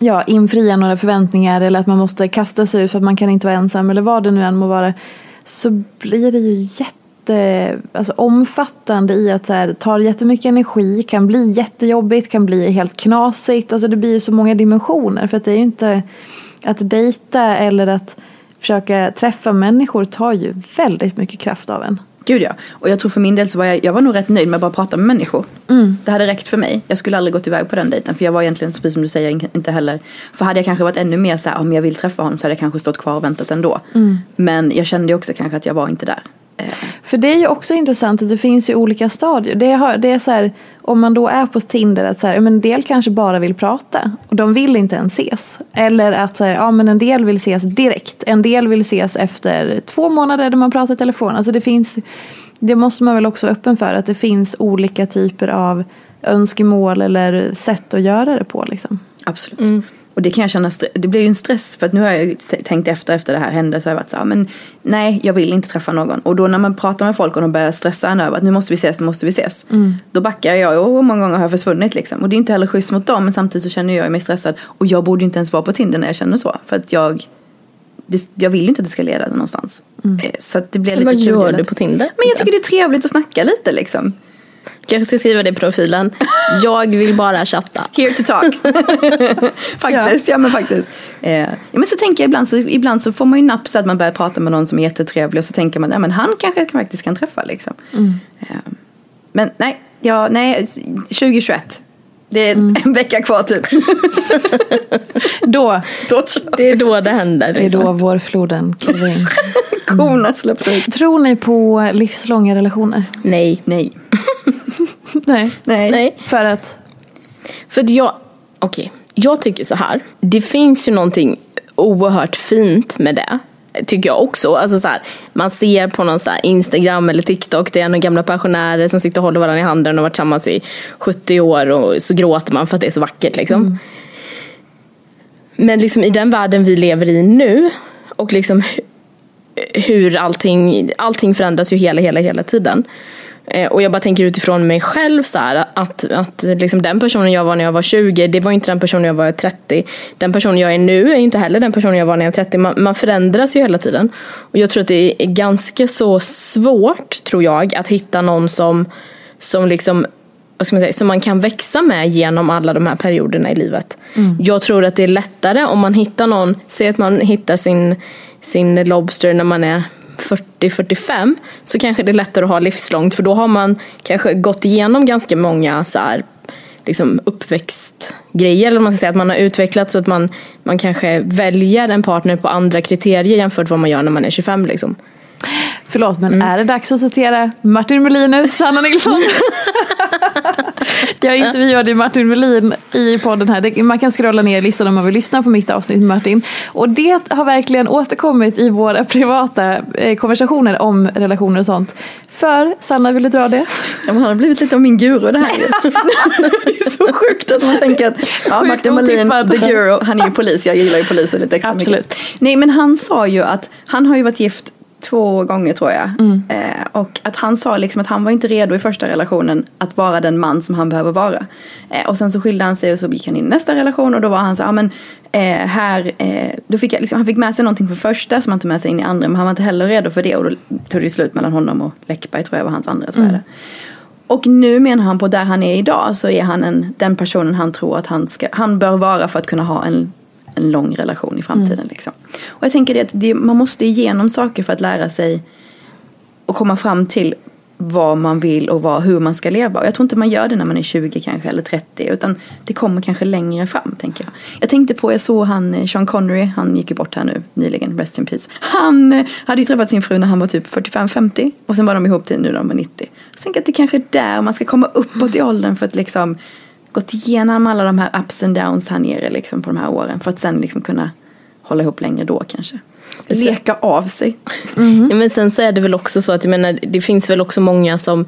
ja, infria några förväntningar eller att man måste kasta sig ut för att man kan inte vara ensam eller vad det nu än må vara så blir det ju jätte alltså, omfattande i att så här, tar jättemycket energi, kan bli jättejobbigt, kan bli helt knasigt. Alltså det blir ju så många dimensioner för att det är ju inte att dejta eller att försöka träffa människor tar ju väldigt mycket kraft av en. Gud ja. Och jag tror för min del så var jag, jag var nog rätt nöjd med att bara prata med människor. Det hade räckt för mig. Jag skulle aldrig gått iväg på den dejten. För jag var egentligen, precis som du säger, in- inte heller. För hade jag kanske varit ännu mer så här, om jag vill träffa honom så hade jag kanske stått kvar och väntat ändå. Men jag kände ju också kanske att jag var inte där. För det är ju också intressant att det finns ju olika stadier. Det, har, det är så här, om man då är på Tinder att så här, men en del kanske bara vill prata och de vill inte ens ses. Eller att så här, ja, men en del vill ses direkt. En del vill ses efter två månader där man pratar i telefon. Alltså det finns, det måste man väl också vara öppen för att det finns olika typer av önskemål eller sätt att göra det på liksom. Absolut. Och det kan jag känna, det blir ju en stress för att nu har jag ju tänkt efter efter det här hände så har jag varit så här, men nej jag vill inte träffa någon. Och då när man pratar med folk och de börjar stressa en över att nu måste vi ses, nu måste vi ses. Då backar jag och många gånger har jag försvunnit liksom. Och det är inte heller schysst mot dem men samtidigt så känner jag mig stressad. Och jag borde ju inte ens vara på Tinder när jag känner så. För att jag, det, jag vill ju inte att det ska leda någonstans. Eh, Så det blir lite Vad gör du på Tinder? Men jag tycker det är trevligt att snacka lite liksom. Kanske ska skriva det i profilen. Jag vill bara chatta. Here to talk. *laughs* faktiskt, ja. men faktiskt. Eh, ja, men så tänker jag ibland så, ibland så får man ju napp så att man börjar prata med någon som är jättetrevlig och så tänker man, ja men han kanske jag faktiskt kan träffa liksom. Eh, men nej, ja, nej, 2021. Det är en vecka kvar typ. *laughs* Då, Då Det är då det händer. det är liksom. då vårfloden kliver in. *laughs* korna släpps ut. Tror ni på livslånga relationer? Nej. Nej. *laughs* Nej. Nej. Nej. För att För att jag, okej, jag tycker så här. Det finns ju någonting oerhört fint med det. Tycker jag också. Alltså så här, man ser på någon så här Instagram eller TikTok, det är några gamla pensionärer som sitter och håller varandra i handen och har varit tillsammans i 70 år och så gråter man för att det är så vackert liksom. Men liksom i den världen vi lever i nu och liksom hu- hur allting, allting förändras ju hela, hela, hela tiden. Eh, Och jag bara tänker utifrån mig själv så här, att, att liksom den personen jag var när jag var 20, det var inte den personen jag var 30. Den personen jag är nu är inte heller den personen jag var när jag var 30. Man, man förändras ju hela tiden. Och jag tror att det är ganska så svårt, tror jag, att hitta någon som, som liksom vad ska man säga, som man kan växa med genom alla de här perioderna i livet. Jag tror att det är lättare om man hittar någon, säg att man hittar sin, sin lobster när man är 40-45 så kanske det är lättare att ha livslångt för då har man kanske gått igenom ganska många så här, liksom uppväxtgrejer eller vad man ska säga, att man har utvecklats så att man, man kanske väljer en partner på andra kriterier jämfört med vad man gör när man är 25 liksom. Förlåt men är det dags att citera Martin Melinus, Hanna Nilsson? *laughs* jag intervjuade Martin Melin i podden här. Man kan scrolla ner i listan om man vill lyssna på mitt avsnitt med Martin. Och det har verkligen återkommit i våra privata eh, konversationer om relationer och sånt. För, Sanna vill du dra det? Ja, men han har blivit lite av min guru det här. *laughs* Det är så sjukt att man tänker att ja, Martin Melin, the guru, han är ju polis, jag gillar ju poliser lite extra Absolut. mycket. Nej men han sa ju att han har ju varit gift två gånger tror jag. Eh, och att han sa liksom att han var inte redo i första relationen att vara den man som han behöver vara. Eh, och sen så skilde han sig och så gick han in i nästa relation och då var han så ja men eh, här, eh, då fick jag liksom, han fick med sig någonting för första som han tog med sig in i andra men han var inte heller redo för det och då tog det slut mellan honom och Läckberg tror jag var hans andra tror jag det. Och nu menar han på där han är idag så är han en, den personen han tror att han, ska, han bör vara för att kunna ha en, en lång relation i framtiden. Liksom. Och jag tänker det att det, man måste igenom saker för att lära sig och komma fram till vad man vill och vad, hur man ska leva. Och jag tror inte man gör det när man är 20 kanske eller 30 utan det kommer kanske längre fram tänker jag. Jag tänkte på, jag såg han eh, Sean Connery, han gick ju bort här nu nyligen, rest in peace. Han eh, hade ju träffat sin fru när han var typ 45-50 och sen var de ihop till nu när de var 90. Så jag tänker att det kanske är där man ska komma uppåt i åldern för att liksom gått igenom alla de här ups and downs här nere liksom på de här åren för att sen liksom kunna hålla ihop längre då kanske. Leka av sig. Ja, men sen så är det väl också så att jag menar, det finns väl också många som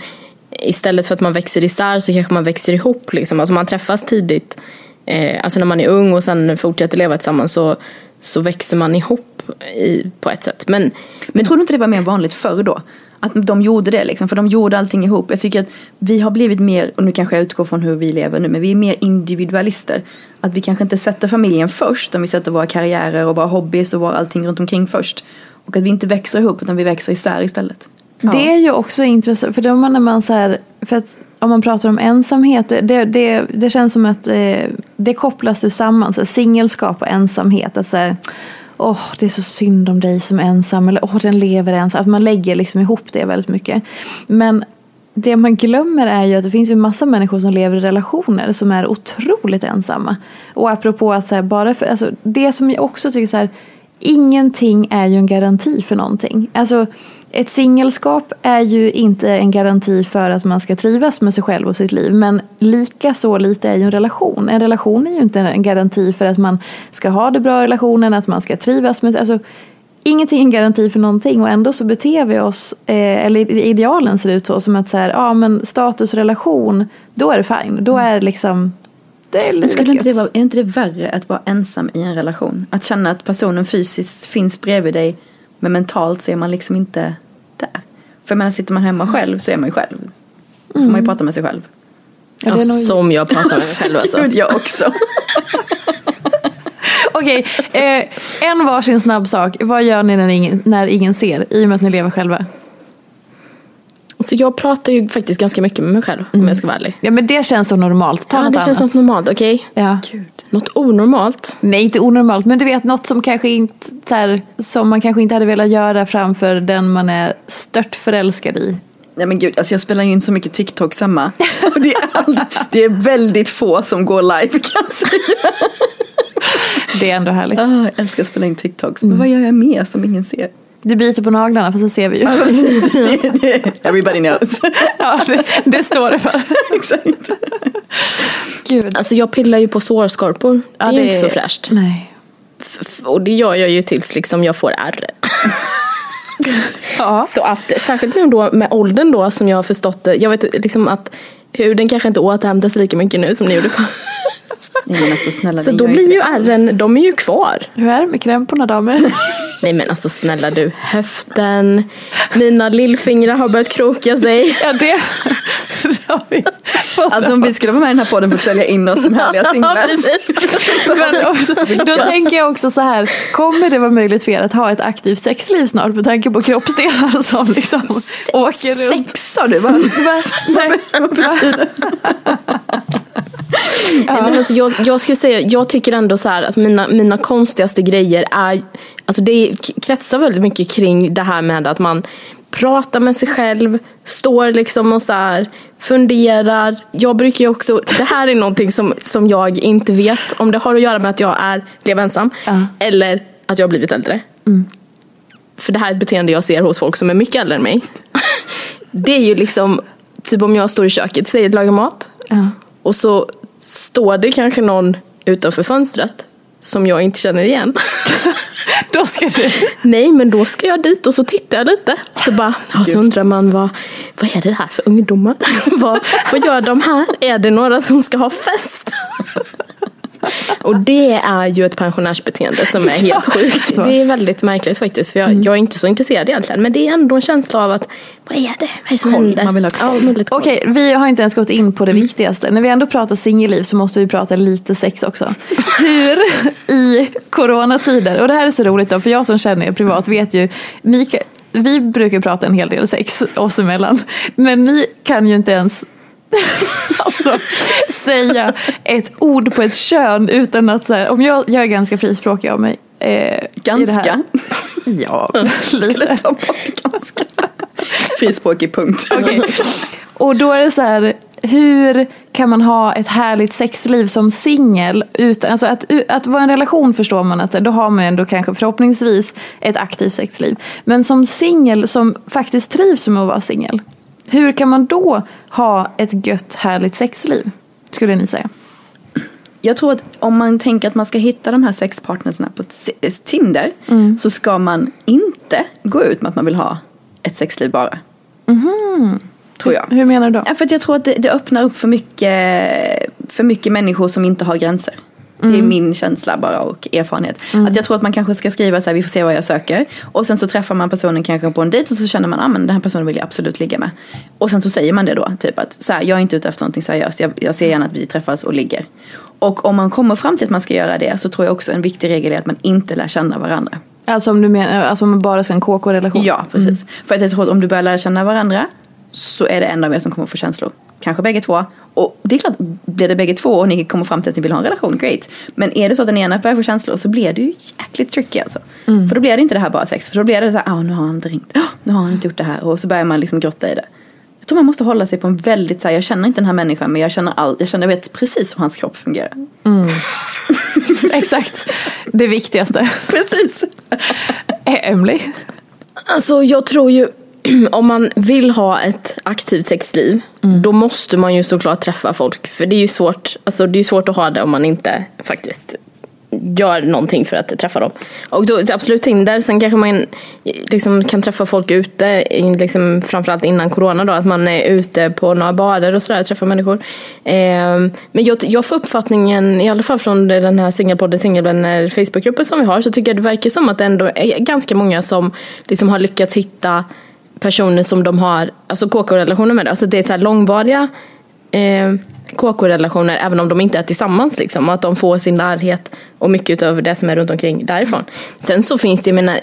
istället för att man växer isär så kanske man växer ihop. Liksom. Alltså man träffas tidigt, eh, alltså när man är ung och sen fortsätter leva tillsammans så, så växer man ihop i, på ett sätt. Men, Men tror du inte det var mer vanligt förr då? Att de gjorde det liksom, för de gjorde allting ihop. Jag tycker att vi har blivit mer, och nu kanske jag utgår från hur vi lever nu, men vi är mer individualister. Att vi kanske inte sätter familjen först, utan vi sätter våra karriärer och våra hobbys och våra allting runt omkring först. Och att vi inte växer ihop, utan vi växer isär istället. Det är ju också intressant, för då när man så här, för att om man pratar om ensamhet, det, det, det känns som att eh, det kopplas ju samman, så singelskap och ensamhet. Att så här, åh det är så synd om dig som är ensam eller åh den lever ensam. Att man lägger liksom ihop det väldigt mycket. Men det man glömmer är ju att det finns ju massa människor som lever i relationer som är otroligt ensamma. Och apropå att så här, bara för, alltså, det som jag också tycker så här, ingenting är ju en garanti för någonting. Alltså ett singelskap är ju inte en garanti för att man ska trivas med sig själv och sitt liv. Men lika så lite är ju en relation. En relation är ju inte en garanti för att man ska ha det bra i relationen, att man ska trivas med alltså, Ingenting är en garanti för någonting och ändå så beter vi oss, eh, eller idealen ser ut så, som att så här, ja men statusrelation, då är det fine. Då är det liksom det är Men skulle inte det vara, är inte det värre att vara ensam i en relation? Att känna att personen fysiskt finns bredvid dig men mentalt så är man liksom inte där. För menar, sitter man hemma själv så är man ju själv. Då får man ju prata med sig själv. Ja, det är nog- Som jag pratar med mig *laughs* själv alltså. Gud, jag också. *laughs* Okej, eh, en varsin snabb sak. Vad gör ni när ingen, när ingen ser? I och med att ni lever själva. Så jag pratar ju faktiskt ganska mycket med mig själv om jag ska vara ärlig. Ja men det känns så normalt. Ta Ja, något det känns annat. som normalt, okej? Ja. Något onormalt? Nej, inte onormalt, men du vet något som kanske inte så här, som man kanske inte hade velat göra framför den man är stört förälskad i. Nej men gud, alltså jag spelar ju inte så mycket TikTok hemma. Och det, är all, *laughs* det är väldigt få som går live kan jag säga. Det är ändå härligt. Ah, jag älskar att spela in TikToks. Men vad gör jag mer som ingen ser? Du biter på naglarna, för så ser vi ju. *laughs* Ja, precis. *laughs* det, det, everybody knows. *laughs* Ja, det, det står det för. Exakt. Gud. Alltså jag pillar ju på sårskorpor. Det Ja, är ju inte så fräscht. Nej. F- Och det gör jag ju tills liksom jag får ärr. Ja. Så att särskilt nu då med åldern då som jag har förstått det. Jag vet liksom att huden kanske inte återhämtar sig lika mycket nu som ni gjorde förr. Nej men alltså snälla, Så då blir ju ärren, de är ju kvar. Hur är det med krämporna damer? *laughs* Nej men alltså snälla du, höften, mina lillfingrar har börjat kroka sig. *laughs* Ja, det, det har vi fått. Alltså om vi skulle vara med i den här podden för att sälja in oss som *laughs* härliga singlar. Men också, då tänker jag också så här, kommer det vara möjligt för er att ha ett aktivt sexliv snart med tanke på kroppsdelar som liksom åker runt? Sex sa du va? Va? Nej. Vad betyder det? Nej, men alltså, jag, jag skulle säga, jag tycker ändå så här att mina, mina konstigaste grejer är, alltså det kretsar väldigt mycket kring det här med att man pratar med sig själv, står liksom och så här funderar. Jag brukar ju också, det här är någonting som, som jag inte vet om det har att göra med att jag är, lever ensam Ja. eller att jag har blivit äldre. För det här är ett beteende jag ser hos folk som är mycket äldre än mig. det är ju liksom, typ om jag står i köket, säger att laga mat. Ja. Och så står det kanske någon utanför fönstret som jag inte känner igen. *laughs* Då ska du... Nej, men då ska jag dit och så tittar jag lite. Så bara, ja, så undrar man vad, vad är det här för ungdomar? *laughs* vad, vad gör de här? Är det några som ska ha fest? Och det är ju ett pensionärsbeteende som är helt sjukt. så. Det är väldigt märkligt faktiskt. För jag, jag är inte så intresserad egentligen. Men det är ändå en känsla av att, vad är det? Vad är det som Koll. händer? Man vill ha koll. Ja. Okej, vi har inte ens gått in på det viktigaste. När vi ändå pratar singelliv så måste vi prata lite sex också. Hur *laughs* i coronatider, och det här är så roligt då, för jag som känner er privat vet ju, ni, vi brukar prata en hel del sex oss emellan, men ni kan ju inte ens *laughs* alltså, säga ett ord på ett kön utan att så här, om jag, jag är ganska frispråkig av mig. Eh. Ganska. *laughs* Ja, Skulle lite. ta bort ganska. Frispråkig punkt. Okej. Och då är det så här, hur kan man ha ett härligt sexliv som singel? Alltså att, att vara i en relation förstår man att då har man ändå kanske förhoppningsvis ett aktivt sexliv. Men som singel som faktiskt trivs med att vara singel. Hur kan man då ha ett gött härligt sexliv? Skulle ni säga. Jag tror att om man tänker att man ska hitta de här sexpartnersna på Tinder så ska man inte gå ut med att man vill ha ett sexliv bara. Tror jag. Hur menar du då? Ja, för jag tror att det, det öppnar upp för mycket, för mycket människor som inte har gränser. Det är min känsla bara och erfarenhet. Att jag tror att man kanske ska skriva så här, vi får se vad jag söker. Och sen så träffar man personen kanske på en dejt och så känner man, ah, men den här personen vill jag absolut ligga med. Och sen så säger man det då, typ att så här, jag är inte ute efter någonting seriöst. Jag, jag ser gärna att vi träffas och ligger. Och om man kommer fram till att man ska göra det så tror jag också en viktig regel är att man inte lär känna varandra. Alltså om du menar, alltså om man bara ska en KK-relation? Ja, precis. För att jag tror att om du börjar lära känna varandra så är det en av er som kommer få känslor. kanske bägge två. Och det är klart, blir det bägge två och ni kommer fram till att ni vill ha en relation, great. Men är det så att den ena börjar få känslor så blir det ju jäkligt tricky alltså. För då blir det inte det här bara sex, för då blir det så här, ah, nu har han inte ringt, ah, nu har han inte gjort det här. Och så börjar man liksom grotta i det. Jag tror man måste hålla sig på en väldigt så här, jag känner inte den här människan men jag känner allt, jag känner, jag vet precis hur hans kropp fungerar. *laughs* Exakt. Det viktigaste. Precis. Eh, Emily? Alltså jag tror ju *clears throat* om man vill ha ett aktivt sexliv då måste man ju såklart träffa folk. För det är ju svårt, alltså det är svårt att ha det om man inte faktiskt gör någonting för att träffa dem. Och då absolut Tinder, sen kanske man liksom kan träffa folk ute, liksom, framförallt innan corona då, att man är ute på några barer och sådär och träffar människor. Ehm, men jag, jag får uppfattningen, i alla fall från den här singelpodden Singelvänner Facebookgruppen som vi har, så tycker jag det verkar som att det ändå är ganska många som liksom har lyckats hitta personer som de har alltså KK-relationer med. Alltså det är så här långvariga eh, KK-relationer även om de inte är tillsammans. Liksom, och att de får sin närhet och mycket av det som är runt omkring därifrån. Sen så finns det, jag menar,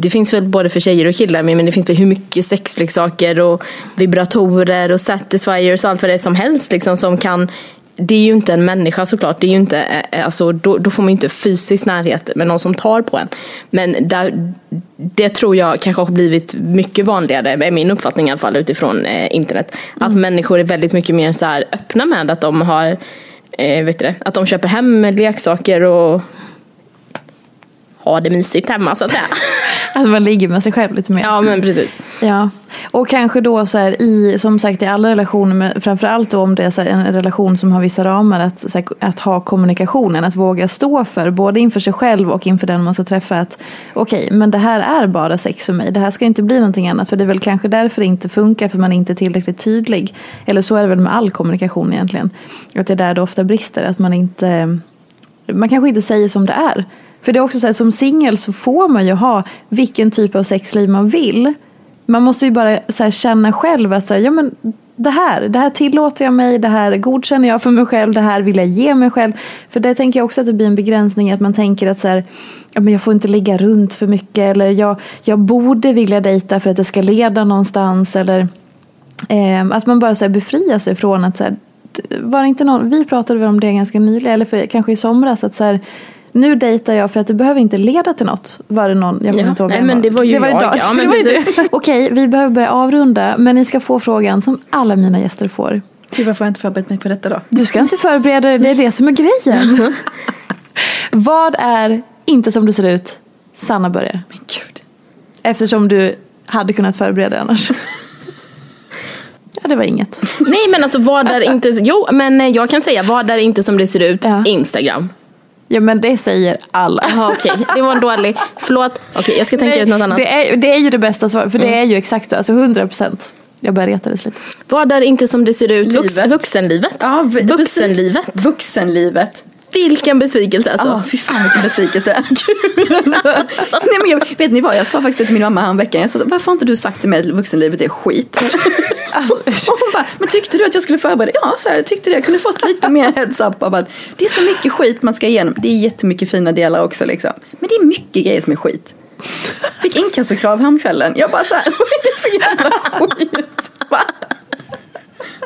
det finns väl både för tjejer och killar men det finns väl hur mycket sexleksaker och vibratorer och satisfiers och allt vad det är som helst liksom, som kan det är ju inte en människa såklart, det är ju inte, eh, alltså, då, då får man ju inte fysisk närhet med någon som tar på en. Men där, det tror jag kanske har blivit mycket vanligare, är min uppfattning i alla fall utifrån eh, internet. Att människor är väldigt mycket mer så här öppna med att de har, eh, vet du det, att de köper hem leksaker och har det mysigt hemma så att säga. Att man ligger med sig själv lite mer. ja men precis. Ja, och kanske då så här i, som sagt i alla relationer, men framförallt då om det är så här en relation som har vissa ramar, att, så här, att ha kommunikationen, att våga stå för, både inför sig själv och inför den man ska träffa, att okej, men det här är bara sex för mig, det här ska inte bli någonting annat, för det är väl kanske därför det inte funkar, för man är inte tillräckligt tydlig. Eller så är det väl med all kommunikation egentligen, att det är där det ofta brister, att man inte, man kanske inte säger som det är. För det är också så här, som singel så får man ju ha vilken typ av sexliv man vill. Man måste ju bara så här, känna själv att så här, ja, men det här, det här tillåter jag mig, det här godkänner jag för mig själv, det här vill jag ge mig själv. För det tänker jag också att det blir en begränsning att man tänker att så här, ja, men jag får inte ligga runt för mycket eller jag, jag borde vilja dejta för att det ska leda någonstans eller eh, att man bara så här, befriar sig från att så här, var det inte någon, vi pratade väl om det ganska nyligen, eller för, kanske i somras, att så här, nu dejtar jag för att det behöver inte leda till något. Var det någon, jag kommer Ja, inte ihåg nej, men det var ju jag. idag. Ja, men det var ju precis. det. *laughs* Okej, vi behöver börja avrunda, men ni ska få frågan som alla mina gäster får. Gud varför har jag inte förberett mig på detta då? Du ska inte förbereda dig, det är det som är grejen. *laughs* Vad är inte som du ser ut? Sanna börjar. Men gud. Eftersom du hade kunnat förbereda dig annars. *laughs* Ja, det var inget. Nej men alltså vad är inte, jo men eh, jag kan säga vad är inte som det ser ut, Ja. Instagram. Ja, men det säger alla. Jaha okej, det var en dålig, förlåt. Okej jag ska tänka Nej, ut något annat. Mm. Det är, det är ju det bästa svaret, för det är ju exakt så, alltså 100 procent. Jag börjar retades lite. Vad är inte som det ser ut, Vux, Livet. vuxenlivet. Ja, v- Vuxenlivet. Vuxenlivet. Vilken besvikelse alltså. Ja, fy fan vilken besvikelse. *laughs* Gud, alltså. Nej, men jag, vet ni vad, jag sa faktiskt till min mamma häromveckan. Jag sa, varför har inte du sagt till mig att vuxenlivet är skit? Alltså, Och *laughs* hon bara, men tyckte du att jag skulle förbereda? Ja, så här, jag tyckte det. Jag kunde fått lite mer heads up av att det är så mycket skit man ska igenom. Det är jättemycket fina delar också liksom. Men det är mycket grejer som är skit. Fick inkassokrav häromkvällen. Jag bara så här, *laughs* vad är det för jävla skit? Va?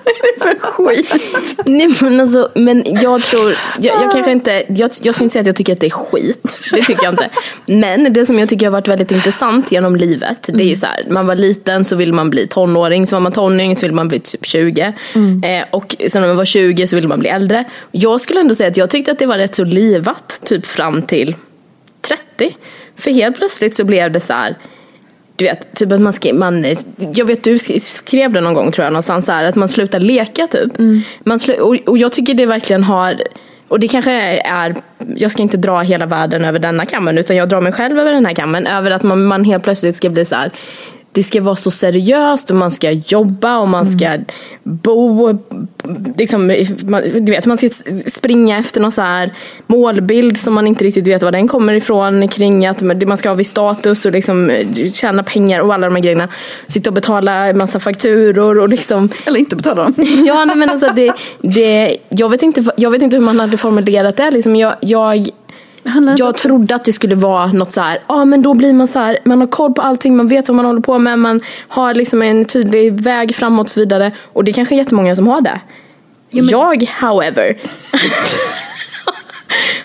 Är *laughs* det för skit? Nej men alltså, men jag tror, jag, jag kanske inte, jag, jag ska inte säga att jag tycker att det är skit. Det tycker jag inte. Men det som jag tycker har varit väldigt intressant genom livet, det är ju så här, man var liten så ville man bli tonåring, så var man tonåring så ville man bli typ 20. Eh, och sen när man var 20 så ville man bli äldre. Jag skulle ändå säga att jag tyckte att det var rätt så livat, typ fram till 30. För helt plötsligt så blev det så här, du vet, typ att man skrev, man, jag vet du sk- skrev det någon gång tror jag någonstans så här, att man slutar leka typ. Man slu, och, och jag tycker det verkligen har, och det kanske är, jag ska inte dra hela världen över denna kammaren utan jag drar mig själv över den här kammaren, över att man, man helt plötsligt ska bli så här. Det ska vara så seriöst och man ska jobba och man ska bo, liksom, man, du vet, man ska springa efter någon så här målbild som man inte riktigt vet var den kommer ifrån kring att man ska ha viss status och liksom tjäna pengar och alla de här grejerna. Sitta och betala en massa fakturor och liksom *laughs* Eller inte betala dem. *laughs* Ja nej, men alltså det, det, jag, vet inte, jag vet inte hur man hade formulerat det liksom jag, jag Jag trodde att det skulle vara något så här, ja men då blir man så här, man har koll på allting, man vet vad man håller på med, man har liksom en tydlig väg framåt och så vidare. Och det är kanske jättemånga som har det. Jag, however, *laughs*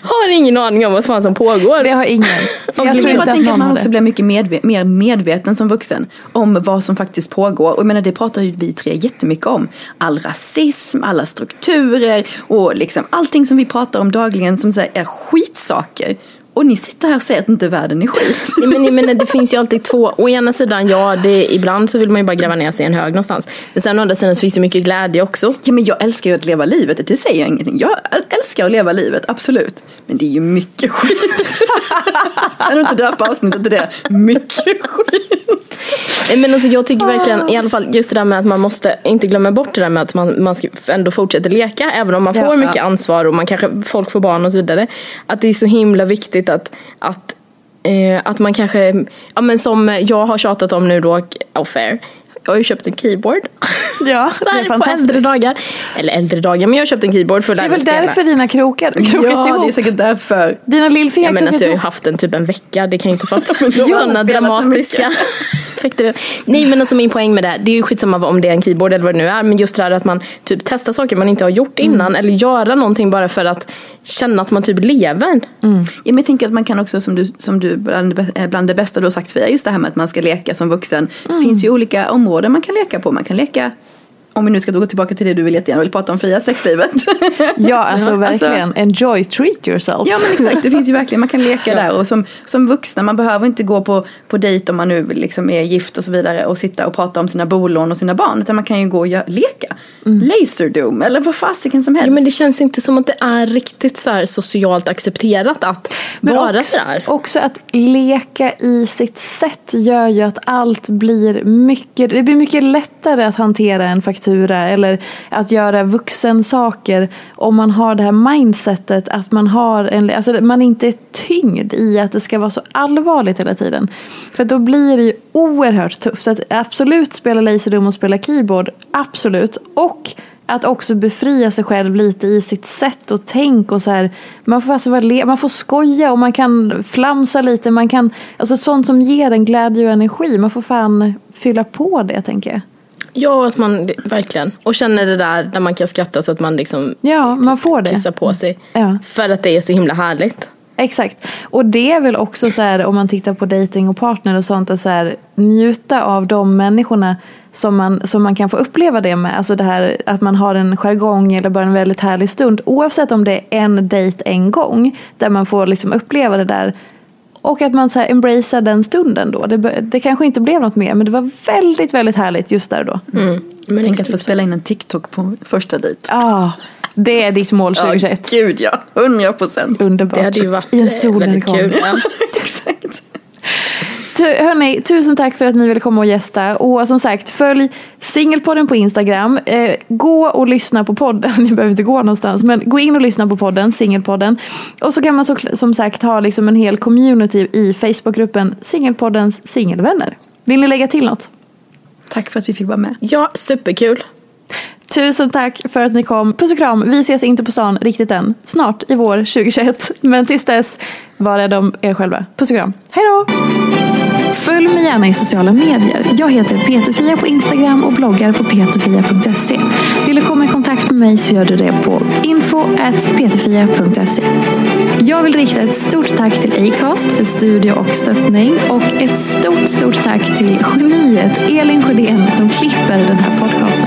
har ingen aning om vad fan som pågår. Det har ingen. *laughs* Jag Jag, tror bara tänker att man också blir mycket medve- mer medveten som vuxen om vad som faktiskt pågår. Och jag menar, det pratar ju vi tre jättemycket om. All rasism, alla strukturer och liksom allting som vi pratar om dagligen som så är skitsaker. Och ni sitter här och säger att inte världen är skit. Nej, men, jag menar, det finns ju alltid två, å ena sidan, ja, det, ibland så vill man ju bara gräva ner sig i en hög någonstans. Men sen å andra sidan så finns det mycket glädje också. Ja men jag älskar ju att leva livet, det säger jag ingenting. Jag älskar att leva livet, absolut. Men det är ju mycket skit. *laughs* kan du inte döpa avsnittet till det? Mycket skit. Men alltså jag tycker verkligen, i alla fall just det där med att man måste inte glömma bort det där med att man, man ska ändå fortsätta leka även om man Ja, får mycket ja. ansvar och man kanske, folk får barn och så vidare. Att det är så himla viktigt att, att, eh, att man kanske, ja men som jag har tjatat om nu då, off-air. Jag har ju köpt en keyboard. Ja, *laughs* det är här på fantastiskt. äldre dagar. Eller äldre dagar, men jag har köpt en keyboard för att Det är lära mig väl spela. därför dina krokar krokat Ja, ihop. det är säkert därför. Dina lillfingrar Ja, men krokat alltså, jag har ju haft den typ en vecka, det kan ju inte fått då har sådana dramatiska effekter. Nej men alltså min poäng med det, det är ju skitsamma om det är en keyboard eller vad det nu är, men just det här att man typ testar saker man inte har gjort Mm. innan eller göra någonting bara för att känna att man typ lever. Ja, men jag tänker att man kan också, som du, som du bland, det bland det bästa du har sagt Fia, just det här med att man ska leka som vuxen. Det finns ju olika områden man kan leka på. Man kan leka, om vi nu ska gå tillbaka till det du vill jättegärna vill prata om Fia, sexlivet. *laughs* Ja, alltså Ja, verkligen. Enjoy, treat yourself. Ja men exakt, det finns ju verkligen, man kan leka *laughs* där och som, som vuxna, man behöver inte gå på, på dejt om man nu liksom är gift och så vidare och sitta och prata om sina bolån och sina barn utan man kan ju gå och gö- leka. Laserdome eller vad fasiken som helst. Ja, men det känns inte som att det är riktigt så här socialt accepterat att Men vara också, sådär. också att leka i sitt sätt gör ju att allt blir mycket, det blir mycket lättare att hantera en faktura eller att göra vuxensaker om man har det här mindsetet att man har en, alltså man inte är tyngd i att det ska vara så allvarligt hela tiden. För då blir det ju oerhört tufft. Så att absolut spela laserdom och spela keyboard, absolut. Och att också befria sig själv lite i sitt sätt och tänk och så här. Man får, alltså vara man får skoja och man kan flamsa lite. Man kan, alltså sånt som ger en glädje och energi. Man får fan fylla på det tänker jag. Ja, att man verkligen. Och känner det där där man kan skratta så att man liksom Ja, man får det. kissar på sig. Ja. För att det är så himla härligt. Exakt. Och det är väl också så här om man tittar på dating och partner och sånt att så här, njuta av de människorna som man, som man kan få uppleva det med. Alltså det här att man har en jargong eller bara en väldigt härlig stund. Oavsett om det är en dejt en gång där man får liksom uppleva det där. Och att man så här embracear den stunden då. Det, det kanske inte blev något mer men det var väldigt, väldigt härligt just där då. Mm. Men Tänk att få spela in en TikTok på första dejt. Ah, det är ditt mål 2021. Ja, gud ja, hundra procent. Underbart. Det hade ju varit I en eh, väldigt kul. Ja. *laughs* Exakt. Tu- Hörni, tusen tack för att ni ville komma och gästa. Och som sagt, följ Singelpodden på Instagram. Eh, gå och lyssna på podden. *laughs* Ni behöver inte gå någonstans. Men gå in och lyssna på podden, Singelpodden. Och så kan man så, som sagt ha liksom en hel community i Facebookgruppen Singelpoddens singelvänner. Vill ni lägga till något? Tack för att vi fick vara med. ja, superkul. Tusen tack för att ni kom. Puss och kram. Vi ses inte på stan riktigt än. Snart i vår 2021. Men tills dess, var rädda om er själva. Puss och kram. Hej då! Följ mig gärna i sociala medier. Jag heter Peterfia på Instagram och bloggar på peterfia.se. Vill du komma i kontakt med mig så gör du det på info.peterfia.se. Jag vill rikta ett stort tack till Acast för studio och stöttning och ett stort, stort tack till geniet Elin Sjödén som klipper den här podcasten.